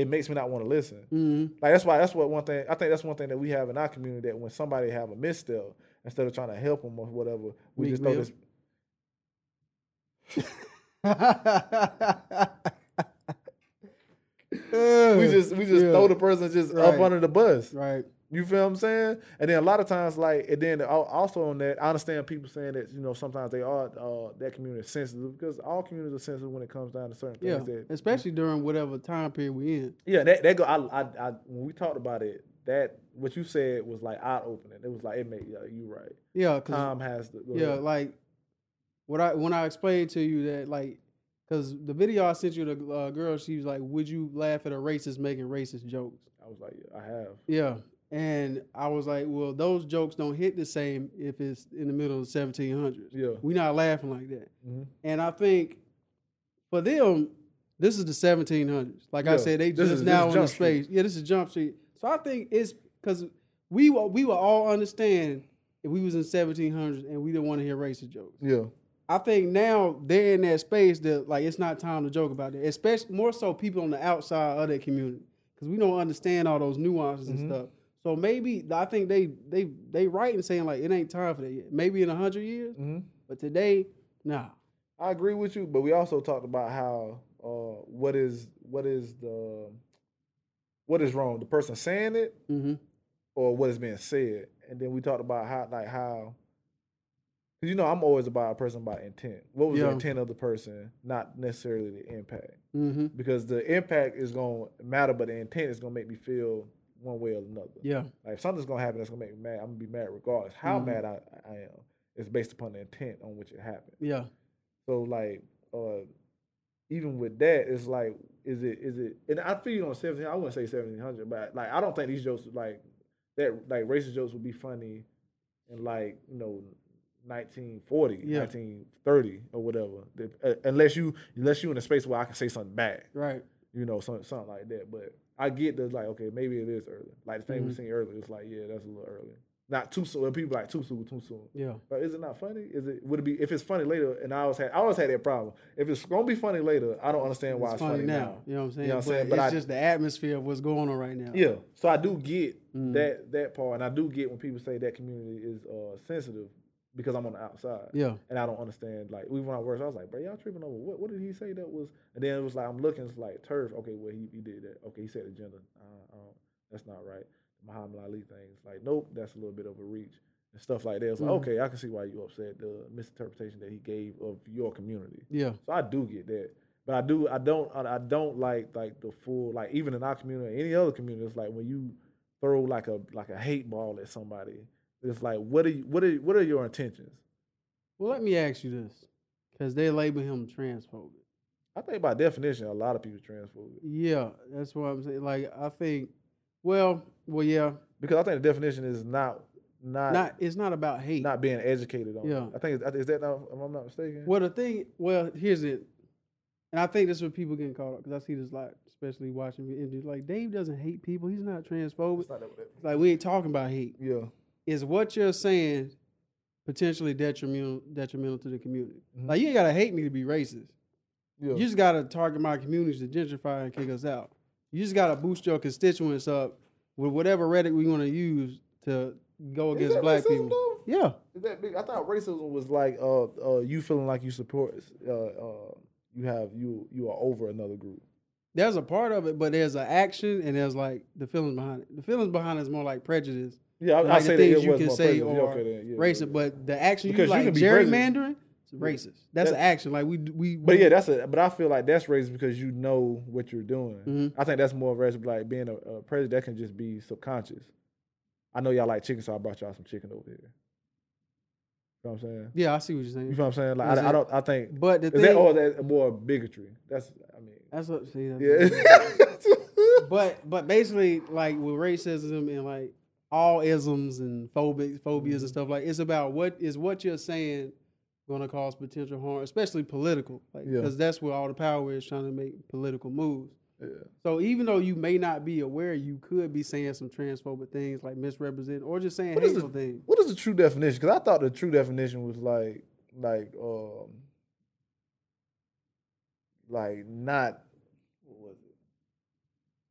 it makes me not want to listen. mhm. Like that's why that's what one thing I think that's one thing that we have in our community that when somebody have a misstep, instead of trying to help them or whatever, we Meek just throw this. We just we just Yeah. throw the person just up under the bus. right. You feel what I'm saying? And then a lot of times, like, and then also on that, I understand people saying that you know sometimes they are uh, that community is sensitive because all communities are sensitive when it comes down to certain Yeah. things. That, Especially during whatever time period we in. yeah, that that go. I, I, I when we talked about it, that what you said was like eye opening. It was like it made yeah, you right. Yeah. Cause Time has to. Go Yeah, ahead. like what I when I explained to you that like because the video I sent you the uh, girl she was like, would you laugh at a racist making racist jokes? I was like, yeah, I have. Yeah, and I was like, well, those jokes don't hit the same if it's in the middle of the 1700s. Yeah. We not laughing like that, Mhm. and I think for them, this is the 1700s. Like I said, they this just is- now in the space. Yeah, this is Jump Street. So I think it's because we will we will all understand if we was in 1700s and we didn't want to hear racist jokes. Yeah. I think now they're in that space that like it's not time to joke about it, especially more so people on the outside of that community because we don't understand all those nuances Mhm. and stuff. So maybe I think they they they right in saying like it ain't time for that yet. Maybe in a hundred years, hmm but today, nah. I agree with you, but we also talked about how uh, what is what is the what is wrong, the person saying it Mm-hmm. or what is being said, and then we talked about how like how. Cause you know I'm always about a person by intent. What was the intent of the person, not necessarily the impact. Mm-hmm. Because the impact is gonna matter, but the intent is gonna make me feel one way or another. Yeah. Like if something's gonna happen that's gonna make me mad, I'm gonna be mad regardless. How Mhm. mad I, I am is based upon the intent on which it happened. Yeah. So like, uh, even with that, it's like, is it is it? And I feel on seventeen. I wouldn't say seventeen hundred, but like, I don't think these jokes like that. Like racist jokes would be funny in like you know. 1940, Yeah. 1930, or whatever. Uh, unless you, unless you in a space where I can say something bad, Right. you know, something, something like that. But I get the like, okay, maybe it is early. Like the thing we Mhm. seen earlier, it's like, yeah, that's a little early. Not too soon. People like too soon, too soon. Yeah. But is it not funny? Is it would it be if it's funny later? And I always had I always had that problem. If it's gonna be funny later, I don't understand why it's, funny, now. You know what I'm saying? know what I'm but saying? But it's I- just the atmosphere of what's going on right now. Yeah. So I do get Mm. that that part, and I do get when people say that community is uh, sensitive because I'm on the outside. Yeah. And I don't understand. Like even when I worked, I was like, bro, y'all tripping over what? What did he say that was? And then it was like I'm looking, it's like TERF. Okay, well he, he did that. Okay, he said agenda. Uh, uh, that's not right. Muhammad Ali thing. It's like nope, that's a little bit of a reach and stuff like that. It's like Mhm. okay, I can see why you upset the misinterpretation that he gave of your community. Yeah. So I do get that. But I do I don't I I don't like like the full like even in our community or any other community, it's like when you throw like a like a hate ball at somebody, it's like what are you what are what are your intentions? Well, let me ask you this, because they label him transphobic. I think by definition a lot of people transphobic. Yeah, that's what I'm saying. Like, I think, well, well, yeah, Because I think the definition is not not not it's not about hate. not being educated on. Yeah. it. I think is that not, if I'm not mistaken. Well, the thing, well, here's it, and I think this is what people getting caught up because I see this like, especially watching interviews. Like, Dave doesn't hate people. He's not transphobic. It's not Like, we ain't talking about hate. yeah. Is what you're saying potentially detrimental detrimental to the community? Mhm. Like, you ain't gotta hate me to be racist. Yeah. You just gotta target my communities to gentrify and kick us out. You just gotta boost your constituents up with whatever rhetoric we want to use to go against black people. though? Yeah, Is that big? I thought racism was like uh uh you feeling like you support uh uh you have you you are over another group. there's a part of it, but there's an action and there's like the feelings behind it. The feelings behind it is more like prejudice, Yeah, I, I Like the say that things it you was can say prejudice. Yeah, okay, yeah, racist. yeah. But the action Because you you like can be prejudiced. gerrymandering, it's racist. That's That- an action. Like we we. But we- yeah, that's a. But I feel like that's racist because you know what you're doing. Mhm. I think that's more racist. Like being a, a president, that can just be subconscious. I know y'all like chicken, so I brought y'all some chicken over here. You know what I'm saying? yeah, I see what you're saying. You know what I'm saying? Like I, I don't. I think But the is thing, that or that more bigotry? That's. I mean. that's what. See, that's Yeah. but but basically like with racism and like all isms and phobic phobias Mhm. and stuff like it's about what is what you're saying going to cause potential harm especially political like Yeah. because that's where all the power is trying to make political moves yeah. so even though you may not be aware you could be saying some transphobic things like misrepresent or just saying What hateful the- things What is the true definition? Because I thought the true definition was like, like, um, like not.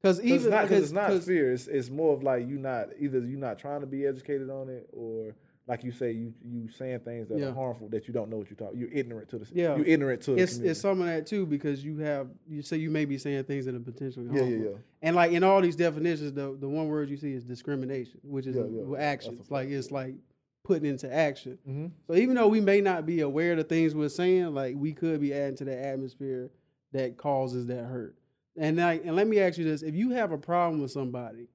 It? even it's not because cause, it's not 'cause- fear. It's, it's more of like you not either you're not trying to be educated on it or like you say you you saying things that Yeah. are harmful that you don't know what you're talking. You're ignorant to the. Yeah. You're ignorant to the it's it's some of that too because you have you say you may be saying things that are potentially harmful. yeah, yeah. yeah. And like in all these definitions, the the one word you see is discrimination, which is Yeah, a actions. Like it's like putting into action. Mm-hmm. So even though we may not be aware of the things we're saying, like we could be adding to the atmosphere that causes that hurt. And like, and let me ask you this: If you have a problem with somebody,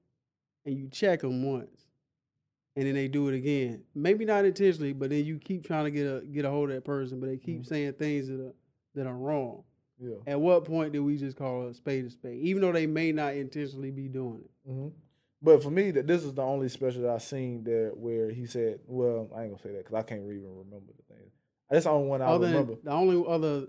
and you check them once, and then they do it again, maybe not intentionally, but then you keep trying to get a get a hold of that person, but they keep Mhm. saying things that are that are wrong. Yeah. At what point do we just call a spade a spade, even though they may not intentionally be doing it? hmm But for me, that this is the only special that I seen there where he said, "Well, I ain't gonna say that because I can't even remember the thing." That's the only one I Other remember. than, the only other,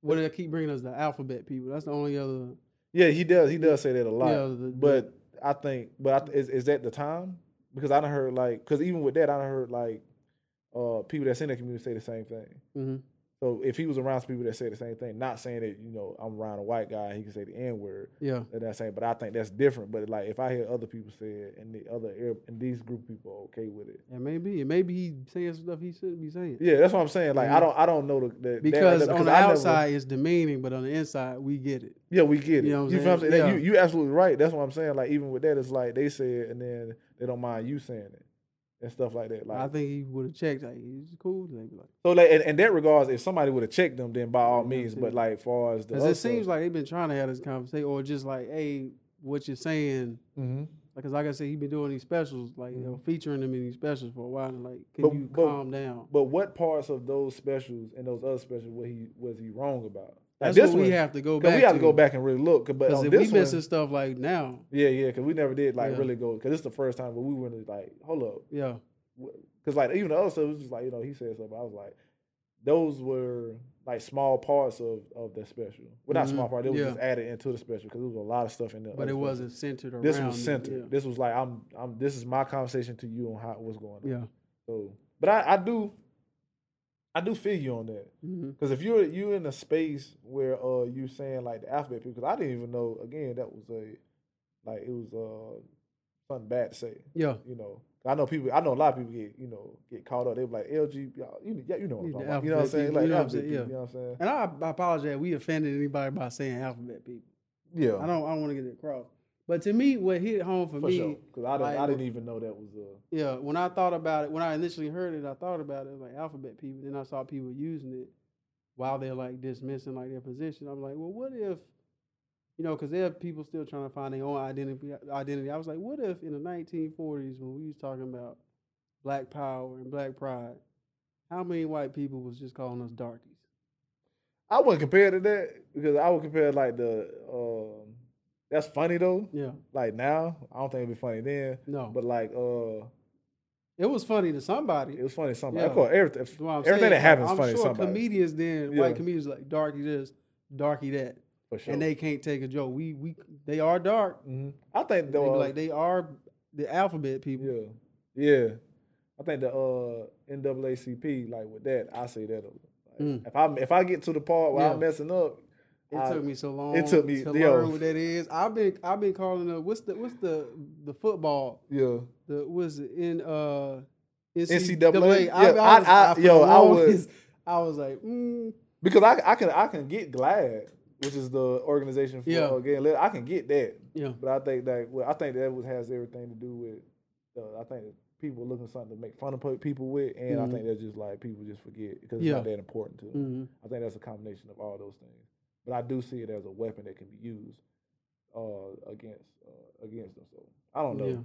what do they keep bringing us? The alphabet people. That's the only other. Yeah, he does. He does say that a lot. Yeah, the- the- but I think, but I, is is that the time? Because I don't heard like, because even with that, I don't heard like, uh, people that's in the community say the same thing. hmm So if he was around some people that say the same thing, not saying that you know I'm around a white guy, he can say the n word. Yeah. And that's saying, but I think that's different. But like if I hear other people say it, and the other Arab- and these group people are okay with it. And maybe, and maybe he saying stuff he shouldn't be saying. Yeah, that's what I'm saying. Like I don't I don't know the, the that- Because that- on the I never- outside it's demeaning, but on the inside we get it. Yeah, we get it. You You, know what I'm feel what I'm saying? Yeah. You you absolutely right. That's what I'm saying. Like even with that, it's like they say it and then they don't mind you saying it and stuff like that. Like I think he would have checked. Like, he's cool. They like, so, like in, in that regards, if somebody would have checked them, then by all means. But like far as the because it seems like they've been trying to have this conversation, or just like, hey, what you're saying. hmm Because like I said, he been doing these specials, like you know, Mhm. featuring them in these specials for a while. And like, can But- you but- calm down? But what parts of those specials and those other specials was he was he wrong about? That's this what we have to go back. we have to go back and really look. But Because if we one, missing stuff like now, yeah, yeah, because we never did like Yeah. really go. Because it's the first time, but we were really like, hold up, yeah, because like even the other stuff was just like you know he said something. I was like, those were like small parts of of the special. Well, not Mhm. small part. It was Yeah. just added into the special because there was a lot of stuff in there. but it wasn't centered around. This was it, centered. This was like I'm I'm. This is my conversation to you on how what's going on. Yeah, yeah. So, but I I do. I do feel you on that. Because if you're you in a space where uh you're saying like the alphabet people, because I didn't even know again that was a like it was uh something bad to say. yeah. You know, I know people. I know a lot of people get you know get caught up. They be like LG, y'all, yeah, you know what I'm Yeah, talking the about. You know what I'm saying? people, Like you know what I'm alphabet saying, people, yeah. You know what I'm saying? And I, I apologize. We offended anybody by saying alphabet people. Yeah, I don't. I don't want to get it across. But to me, what hit home for, for me, sure. Because I didn't, I didn't even know that was a yeah, when I thought about it, when I initially heard it, I thought about it like alphabet people. Then I saw people using it while they're like dismissing like their position. I'm like, well, what if, you know, because there are people still trying to find their own identity. Identity. I was like, what if in the 1940s when we was talking about Black Power and Black Pride, how many white people was just calling us darkies? I wouldn't compare to that because I would compare like the um that's funny though. Yeah, Like now, I don't think it'd be funny then. no, But like uh it was funny to somebody. it was funny to somebody. Yeah. Of course, everything, everything saying. that happens I'm funny to sure somebody. comedians then Yeah. white comedians like darky this, darky that, for sure. and they can't take a joke. We we they are dark. Mhm. I think They though be like they are the alphabet people. Yeah, yeah. I think the uh, NAACP, like with that, I say that. Like, Mm. If I if I get to the part where Yeah. I'm messing up, It I- took me so long. it took me- to yo. learn what that is. I've been I've been calling the what's the what's the the football yeah, the was in uh NCAA? Yeah, I, I- I- for yo, I was- I was like, mm, because I I can I can get GLAAD, which is the organization for Yeah. lesbian. I can get that, yeah, but I think that well, I think that has everything to do with. Uh, I think people looking for something to make fun of people with, and Mhm. I think that's just like people just forget because it's Yeah. not that important to them. hmm I think that's a combination of all those things. But I do see it as a weapon that can be used uh, against uh, against them. So I don't know. yeah.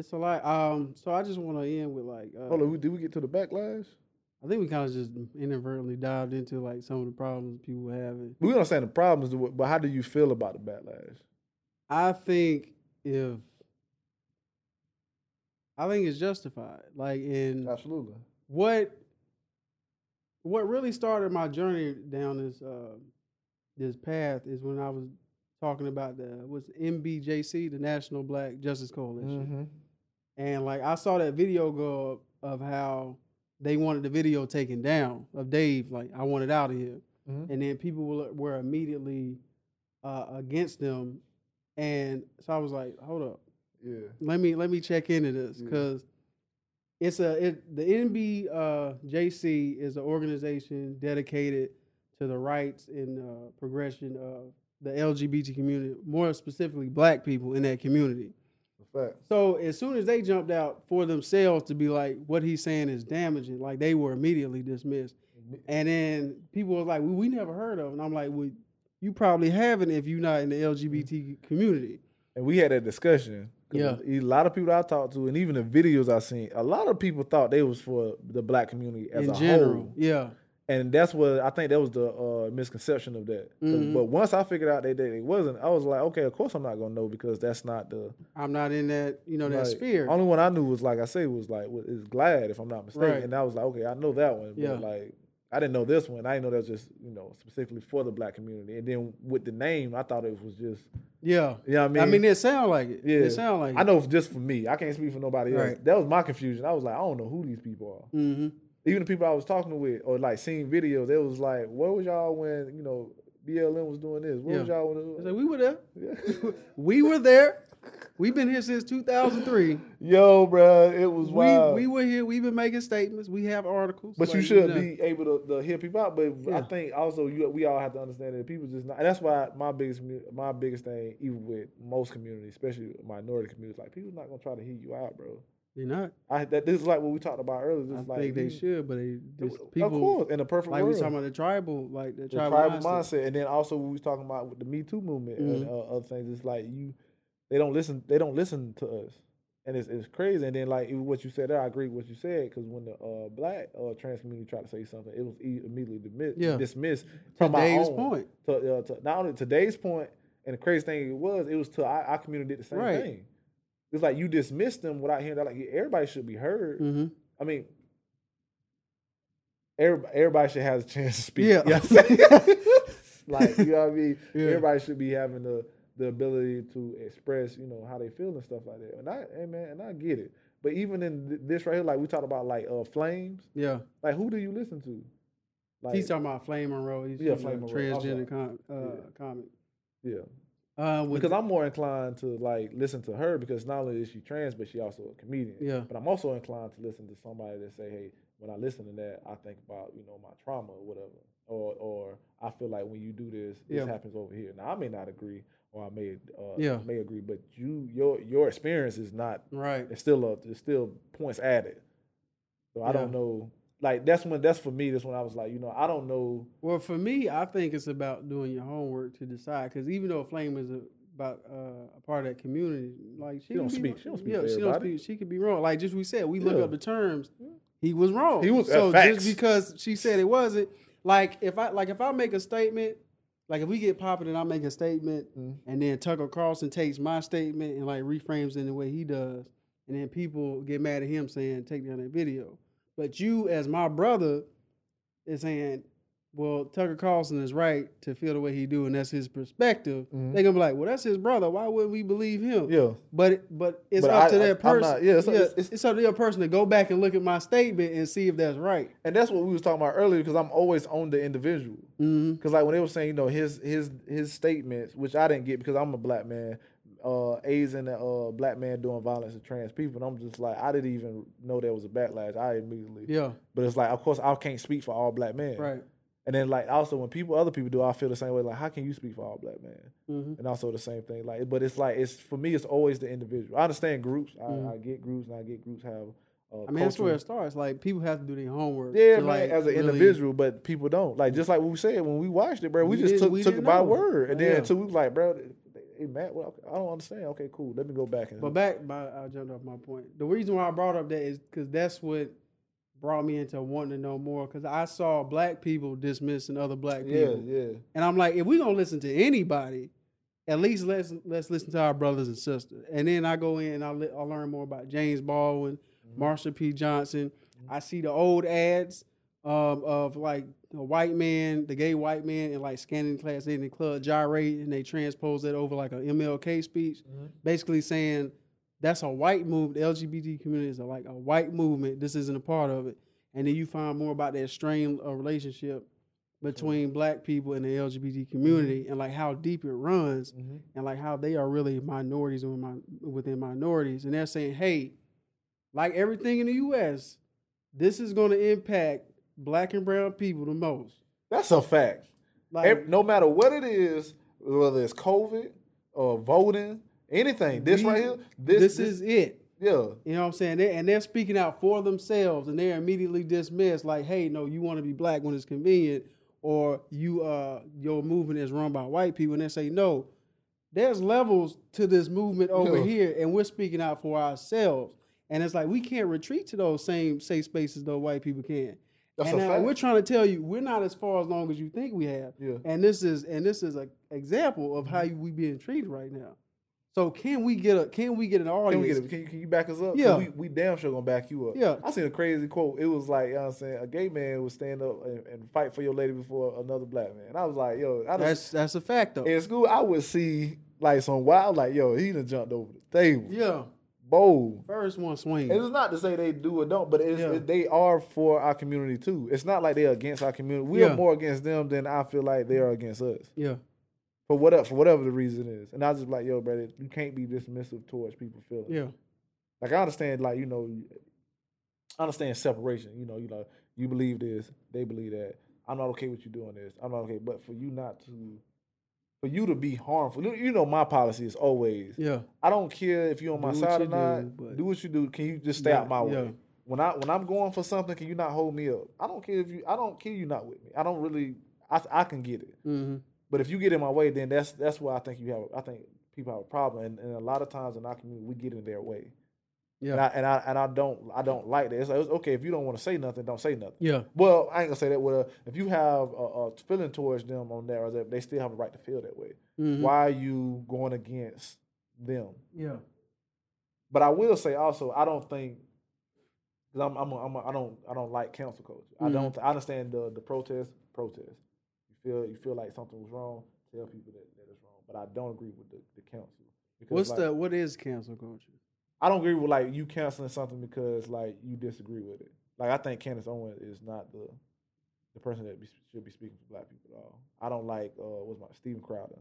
It's a lot. Um, so I just want to end with like, uh, Hold on, did we get to the backlash? I think we kind of just inadvertently dived into like some of the problems people were having. We don't understand the problems, but how do you feel about the backlash? I think if I think it's justified. Like in Absolutely. what what really started my journey down this uh, this path is when I was talking about the was NBJC, the National Black Justice Coalition. Mm-hmm. And like I saw that video go up of how they wanted the video taken down of Dave, like I want it out of here. Mhm. And then people were, were immediately uh, against them. And so I was like, hold up, Yeah. let me let me check into this Yeah. because it's a it, the NB uh, is an organization dedicated to the rights and uh, progression of the LGBT community, more specifically Black people in that community. So as soon as they jumped out for themselves to be like, what he's saying is damaging, like they were immediately dismissed. And then people were like, well, we never heard of. it. And I'm like, well, you probably haven't if you're not in the LGBT community. And we had that discussion. Yeah. A lot of people I talked to, and even the videos I seen, a lot of people thought they was for the black community as in a general. whole. Yeah. And that's what I think that was the uh, misconception of that. Mhm. But once I figured out that, that it wasn't, I was like, okay, of course I'm not gonna know because that's not the I'm not in that, you know, that like, sphere. Only one I knew was like I say was like is GLAAD if I'm not mistaken, Right. and I was like, okay, I know that one, but Yeah. like I didn't know this one. I didn't know that was just you know specifically for the black community. And then with the name, I thought it was just yeah. you know what I mean. I mean, it sound like it. Yeah. It sound like I know just for me, I can't speak for nobody else. That was my confusion. I was like, I don't know who these people are. hmm even the people I was talking with or like seeing videos, it was like, where was y'all when you know BLM was doing this? Where was y'all when? It like, we were there. was... We were there. We've been here since 2003. Yo, bro, it was We wild. we were here. We've been making statements. We have articles. But you Like, should know. be able to, to hear people out. But I think also you we all have to understand that people just not. And that's why my biggest my biggest thing, even with most communities, especially minority communities, like people's not gonna try to hear you out, bro. They're not. I that this is like what we talked about earlier. I Just like think they you- should, but they just of people course, in a perfect like we world. talking about the tribal, like the, the tribal, tribal, mindset. mindset. and then also we was talking about with the Me Too movement and Mhm. uh, other things. It's like you, they don't listen. They don't listen to us, and it's it's crazy. And then like what you said there, I agree with what you said because when the uh, black uh, trans community tried to say something, it was immediately dismissed. Yeah. dismissed. From Dave's own. point, To, uh, to not only today's point, and the crazy thing it was, it was to our, our community did the same Right. thing. It's like you dismissed them without hearing that. Like everybody should be heard. hmm I mean, everybody, everybody should have a chance to speak. Yeah. You know what I'm saying? like, you know what I mean? Yeah. Everybody should be having the, the ability to express, you know, how they feel and stuff like that. And I, hey man, and I get it. But even in th- this right here, like we talked about, like uh, flames. yeah. Like, who do you listen to? Like, He's talking about Flame Monroe. He's Yeah, yeah, Flame Monroe. transgender com- uh, Yeah. comic. yeah, Uh, because I'm more inclined to like listen to her because not only is she trans, but she also a comedian. Yeah. But I'm also inclined to listen to somebody that say, hey, when I listen to that, I think about you know my trauma or whatever, or or I feel like when you do this, this Yeah. happens over here. Now I may not agree, or I may uh, Yeah. may agree, but you your your experience is not. right. It's still a it's still points added. So I don't know. Like that's when that's for me. That's when I was like, you know, I don't know. Well, for me, I think it's about doing your homework to decide. Because even though Flame is a, about uh, a part of that community, like she, don't can be- speak- she don't speak Yeah, she don't speak. She could be wrong. Like just we said, we look up the terms. He was wrong. He was- uh, so facts. just because she said it wasn't. Like if I like if I make a statement, like if we get popping and I make a statement, Mhm. and then Tucker Carlson takes my statement and like reframes it in the way he does, and then people get mad at him saying take down that video. But you, as my brother, is saying, well, Tucker Carlson is right to feel the way he do, and that's his perspective. Mhm. They're gonna be like, well, that's his brother. Why wouldn't we believe him? Yeah. But but it's But up I- to that I'm person. not- yeah, it's- it's- it's, it's- up to that person to go back and look at my statement and see if that's right. And that's what we was talking about earlier because I'm always on the individual. Mm-hmm. Because like when they were saying, you know, his his his statements, which I didn't get because I'm a black man, uh, A's and uh, black man doing violence to trans people, and I'm just like, I didn't even know there was a backlash. I immediately, Yeah. but it's like, of course, I can't speak for all black men, Right. And then like also when people, other people do, I feel the same way. Like, how can you speak for all black men? Mm-hmm. And also the same thing. Like, but it's like it's for me, it's always the individual. I understand groups. I, Mhm. I get groups, and I get groups have. Uh, I mean, that's where it starts. Like people have to do their homework. yeah, man, like, as an really- individual, but people don't. Like just like we said when we watched it, bro. We, We just took took it by word, and then until we was like, bro, they mad. Well, I don't understand. Okay, cool. Let me go back and. But back, by, I jumped off my point. The reason why I brought up that is because that's what brought me into wanting to know more. Because I saw black people dismissing other black people, yeah, yeah. and I'm like, if we gonna listen to anybody, at least let's let's listen to our brothers and sisters. And then I go in and I li- I learn more about James Baldwin, Mm-hmm. Marsha P. Johnson. I see the old ads um, of like the white man, the gay white man, in like scanning class in the club gyrate, and they transpose that over like a MLK speech, Mhm. basically saying that's a white movement. The LGBT community is a, like a white movement. This isn't a part of it. And then you find more about that strained uh, relationship between black people and the LGBT community, and like how deep it runs, Mhm. and like how they are really minorities within minorities. And they're saying, hey, like everything in the U.S., this is going to impact black and brown people the most. That's a fact. Like, Ev- no matter what it is, whether it's COVID or voting, anything. This We- right here, this, this, is it. yeah. You know what I'm saying? They, and they're speaking out for themselves, and they're immediately dismissed. Like, hey, no, you want to be black when it's convenient, or you, uh, your movement is run by white people, and they say no. There's levels to this movement over Yeah. here, and we're speaking out for ourselves. And it's like we can't retreat to those same safe spaces though white people can. That's and a fact. we're trying to tell you we're not as far as long as you think we have. Yeah. And this is and this is an example of how Mm-hmm. we being treated right now. So can we get a can we get an audience? Can we get it? Can you, can you back us up? Yeah. We, we damn sure gonna back you up. Yeah. I seen a crazy quote. It was like, you know what I'm saying, a gay man would stand up and, and fight for your lady before another black man. And I was like, yo, I done, That's that's a fact though. in school, I would see like some wild, like, yo, he done jumped over the table. Yeah. Bold. First one swing. It's not to say they do or don't, but it's, Yeah. it- they are for our community too. It's not like they're against our community. We Yeah. are more against them than I feel like they are against us. Yeah. For whatever for whatever the reason is. And I was just like, yo, brother, you can't be dismissive towards people feelings. Yeah. Like I understand, like you know, I understand separation. You know, you know, you believe this, they believe that. I'm not okay with you doing this. I'm not okay, but for you not to, for you to be harmful. you- know, my policy is always, Yeah. I don't care if you're on my Do side or not. do, do what you do. Can you just stay Yeah, out my way? yeah. When I when I'm going for something, can you not hold me up? I don't care if you. I don't care you not with me. I don't really. I I can get it. Mm-hmm. But if you get in my way, then that's that's where I think you have. I think people have a problem, and, and a lot of times in our community, we get in their way. And I, Yeah. and I and I don't I don't like that. It's like it's okay if you don't want to say nothing, don't say nothing. Yeah. Well, I ain't gonna say that. Well, if you have a, a feeling towards them on there, or that they still have a right to feel that way. Mhm. Why are you going against them? Yeah. But I will say also, I don't think because I'm I'm a, I'm a, I don't I don't like cancel culture. I Mhm. don't I understand the the protest protest. You feel you feel like something was wrong, tell people that, that it's wrong. But I don't agree with the, the council. What's like, the what is cancel culture? I don't agree with like you canceling something because like you disagree with it. Like I think Candace Owens is not the the person that be, should be speaking for black people at all. I don't like uh what's my Steven Crowder.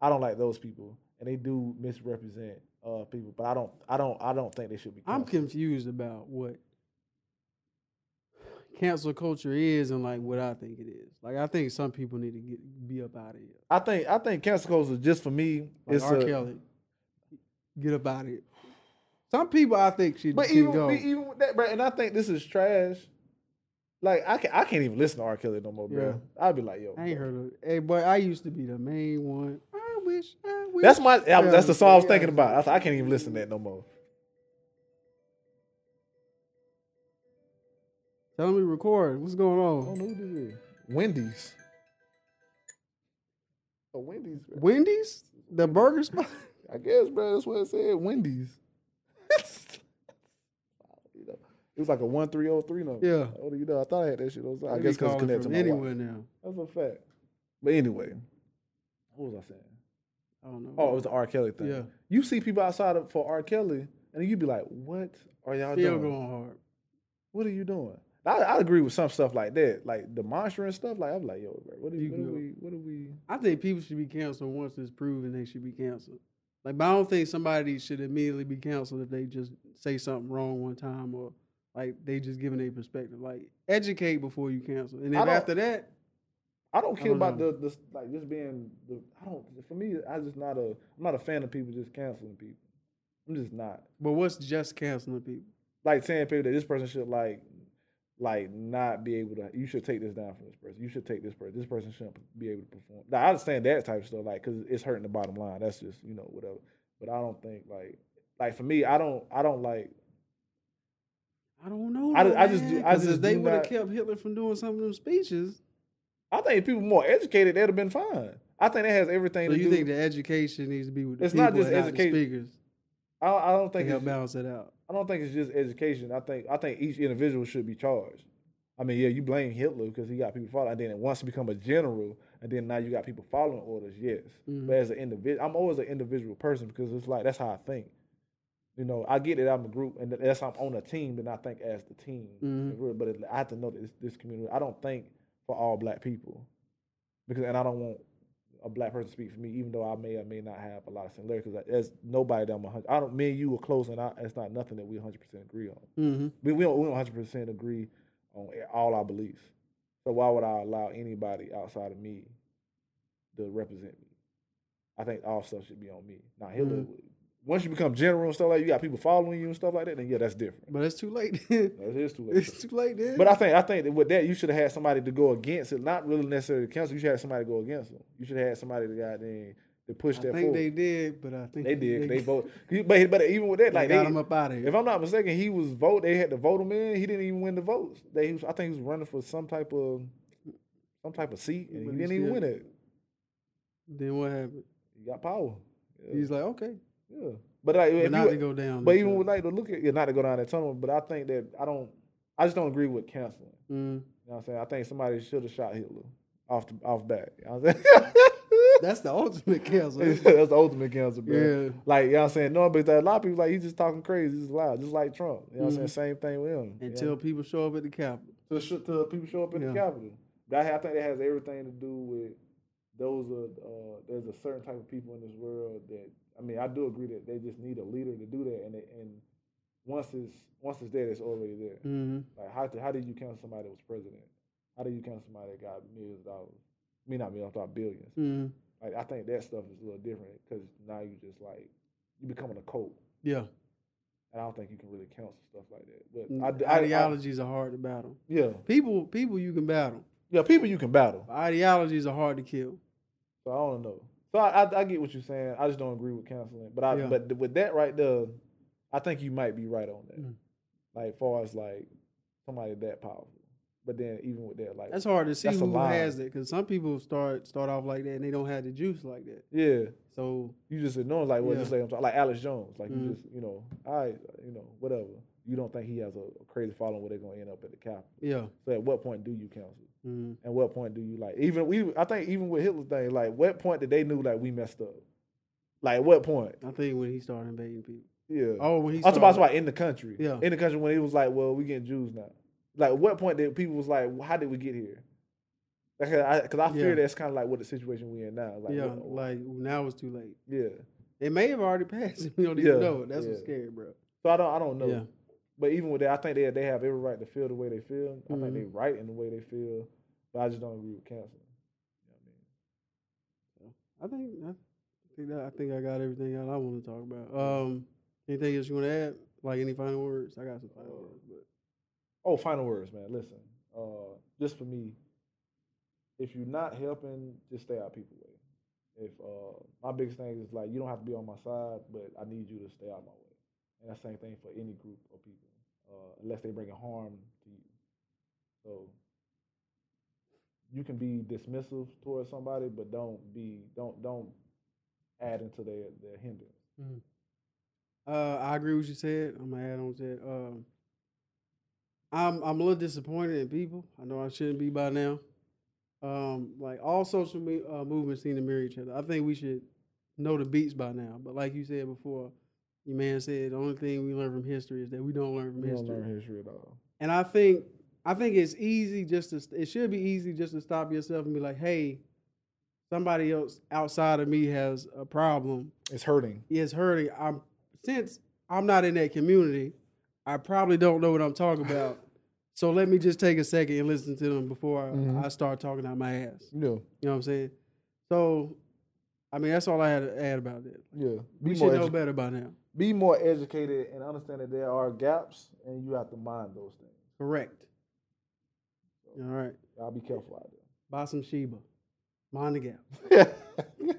I don't like those people, and they do misrepresent uh people. But I don't I don't I don't think they should be. I'm confused about what cancel culture is and like what I think it is. Like I think some people need to get be up out of here. I think I think cancel culture is just for me. Like it's R. a, Kelly, get up out of here. Some people I think should but even go. even with that, bro, and I think this is trash. Like I can I can't even listen to R. Kelly no more, bro. I'd be like, yo, I ain't bro. heard of. It. Hey, boy, I used to be the main one. I wish. I wish. That's my that that's the song I was thinking about. I, was I can't even listen to that no more. Tell me record. What's going on? I on? don't know who this is. Wendy's. Oh, Wendy's. bro. Wendy's, the burger spot. I guess, bro. That's what it said. Wendy's. you know, it was like a one three zero three number. Yeah. Oh, you know, I thought I had that shit. I They guess be because connected to my anywhere anywhere. now. That's a fact. But anyway, what was I saying? I don't know. Oh, it was the R. Kelly thing. Yeah. You see people outside of, for R. Kelly, and you'd be like, "What are y'all doing? still doing? going hard. What are you doing?" I, I agree with some stuff like that, like the monster and stuff. Like I'm like, "Yo, bro, what are, You what are we? What are we?" I think people should be canceled once it's proven they should be canceled. Like, but I don't think somebody should immediately be canceled if they just say something wrong one time or like they just giving a perspective. Like, educate before you cancel, and then after that, I don't I care don't about know. the, the like just being the. I don't. For me, I just not a. I'm not a fan of people just canceling people. I'm just not but what's just canceling people? like saying people that this person should like, like not be able to. You should take this down from this person. You should take this person. This person shouldn't be able to perform. Now, I understand that type of stuff, like because it's hurting the bottom line. That's just you know whatever. But I don't think like like for me, I don't I don't like. I don't know. I- I just do- man, I 'cause just if they would have kept Hitler from doing some of them speeches. I think if people more educated, they'd have been fine. I think that has everything So to you do. You think the education needs to be with the It's people not just and the education. speakers I, I don't think help it's, balance it out. I don't think it's just education. I think I think each individual should be charged. I mean, yeah, you blame Hitler because he got people following, and then it wants to become a general, and then now you got people following orders. Yes, Mhm. but as an individual, I'm always an individual person because it's like that's how I think. You know, I get that I'm a group, and that's I'm on a team. Then I think as the team, Mhm. but it, I have to know that this, this community. I don't think for all black people because, and I don't want a black person to speak for me, even though I may or may not have a lot of similarities. Because there's nobody that I'm a hundred. I don't. Me and you are close, and I, it's not nothing that we 100 percent agree on. Mm-hmm. We we don't 100 percent agree on all our beliefs. So why would I allow anybody outside of me to represent me? I think all stuff should be on me. Now Hitler, Mhm. Once you become general and stuff like that, you got people following you and stuff like that, then yeah, that's different. But it's too late. That is too late. it's too late, then. But I think I think that with that you should have had somebody to go against it, not really necessarily the council. You should have somebody to go against them. You should have had somebody to got in to push I that I think forward. they did, but I think They did. They vote. But but even with that, They like got they, him up out of here. if I'm not mistaken, he was vote. They had to vote him in. He didn't even win the votes. They, he was, I think he was running for some type of some type of seat, and he he didn't even win it. then what happened? He got power. Yeah. He's like, okay, yeah. But like, but not you, to go down. but even with like to look at, yeah, not to go down that tunnel. But I think that I don't. I just don't agree with canceling. Mm. You know what I'm saying? I think somebody should have shot Hitler off the off bat. You know what I'm? That's the ultimate cancel. That's the ultimate cancel, bro. Yeah. Like, you know what I'm saying? No, but a lot of people like he's just talking crazy, he's loud, just like Trump. You know what I'm saying? Same thing with him. you know? Until people show up at the Capitol. Until, till people show up in Yeah. the Capitol. That I think that has everything to do with those are uh, there's a certain type of people in this world that I mean I do agree that they just need a leader to do that and they, and once it's once it's there it's already there. hmm Like how how did you count somebody that was president? How do you count somebody that got millions of dollars? I mean not millions, I thought billions. hmm Like I think that stuff is a little different because now you just like you becoming a cult. Yeah. And I don't think you can really counsel stuff like that. But Mm, I, I, I, Ideologies are hard to battle. yeah, People, people you can battle. yeah, people you can battle. But ideologies are hard to kill. So I don't know. So I, I, I get what you're saying. I just don't agree with counseling, But I Yeah. but with that right there, I think you might be right on that. Mm. Like far as like somebody that powerful. But then even with that, like That's hard to see who has it because some people start start off like that and they don't have the juice like that. yeah, So you just ignore like well, Yeah. just like I'm talking, like Alex Jones, like Mhm. you just you know, I you know whatever. You don't think he has a, a crazy following where they're gonna end up at the Capitol. yeah, So at what point do you counsel? mm And what point do you like even we? I think even with Hitler's thing, like what point did they knew like we messed up? Like what point? I think when he started invading people. Yeah. Oh, when he I'm talking about in the country. Yeah. In the country when he was like, well, we getting Jews now. Like, what point did people was like, well, how did we get here? Because I, 'cause I fear Yeah. that's kind of like what the situation we in now. Like, yeah, what- like now it's too late. yeah. It may have already passed. We don't Yeah, even know. it. That's what's yeah. scary, bro. So I don't, I don't know. But even with that, I think they they have every right to feel the way they feel. I think they right in the way they feel. But I just don't agree with canceling. You know what I think I think that I think I got everything out I want to talk about. Um, anything else you want to add? Like any final words? I got some final Uh, words, but Oh, final words, man. Listen, uh, just for me, if you're not helping, just stay out people's way. If uh, my biggest thing is like you don't have to be on my side, but I need you to stay out my way. And that's the same thing for any group of people, uh, unless they bring a harm to you. So you can be dismissive towards somebody, but don't be don't don't add into their their hindrance. uh, I agree with what you said. I'm gonna add on to that. Um, I'm I'm a little disappointed in people. I know I shouldn't be by now. Um, like all social me- uh, movements seem to mirror each other. I think we should know the beats by now. But like you said before, your man said the only thing we learn from history is that we don't learn from We don't history. learn history at all. And I think I think it's easy just to it should be easy just to stop yourself and be like, hey, somebody else outside of me has a problem. It's hurting. It's hurting. I'm since I'm not in that community, I probably don't know what I'm talking about. so let me just take a second and listen to them before I, Mhm. I start talking out my ass. Yeah, You know what I'm saying? So I mean that's all I had to add about that. yeah. We Be should more know better by now. be more educated and understand that there are gaps and you have to mind those things. Correct. All right. I'll be careful out there. Buy some Sheba. Mind the gap.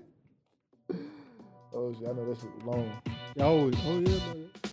oh shit, I know that shit was long. Oh, oh yeah, brother.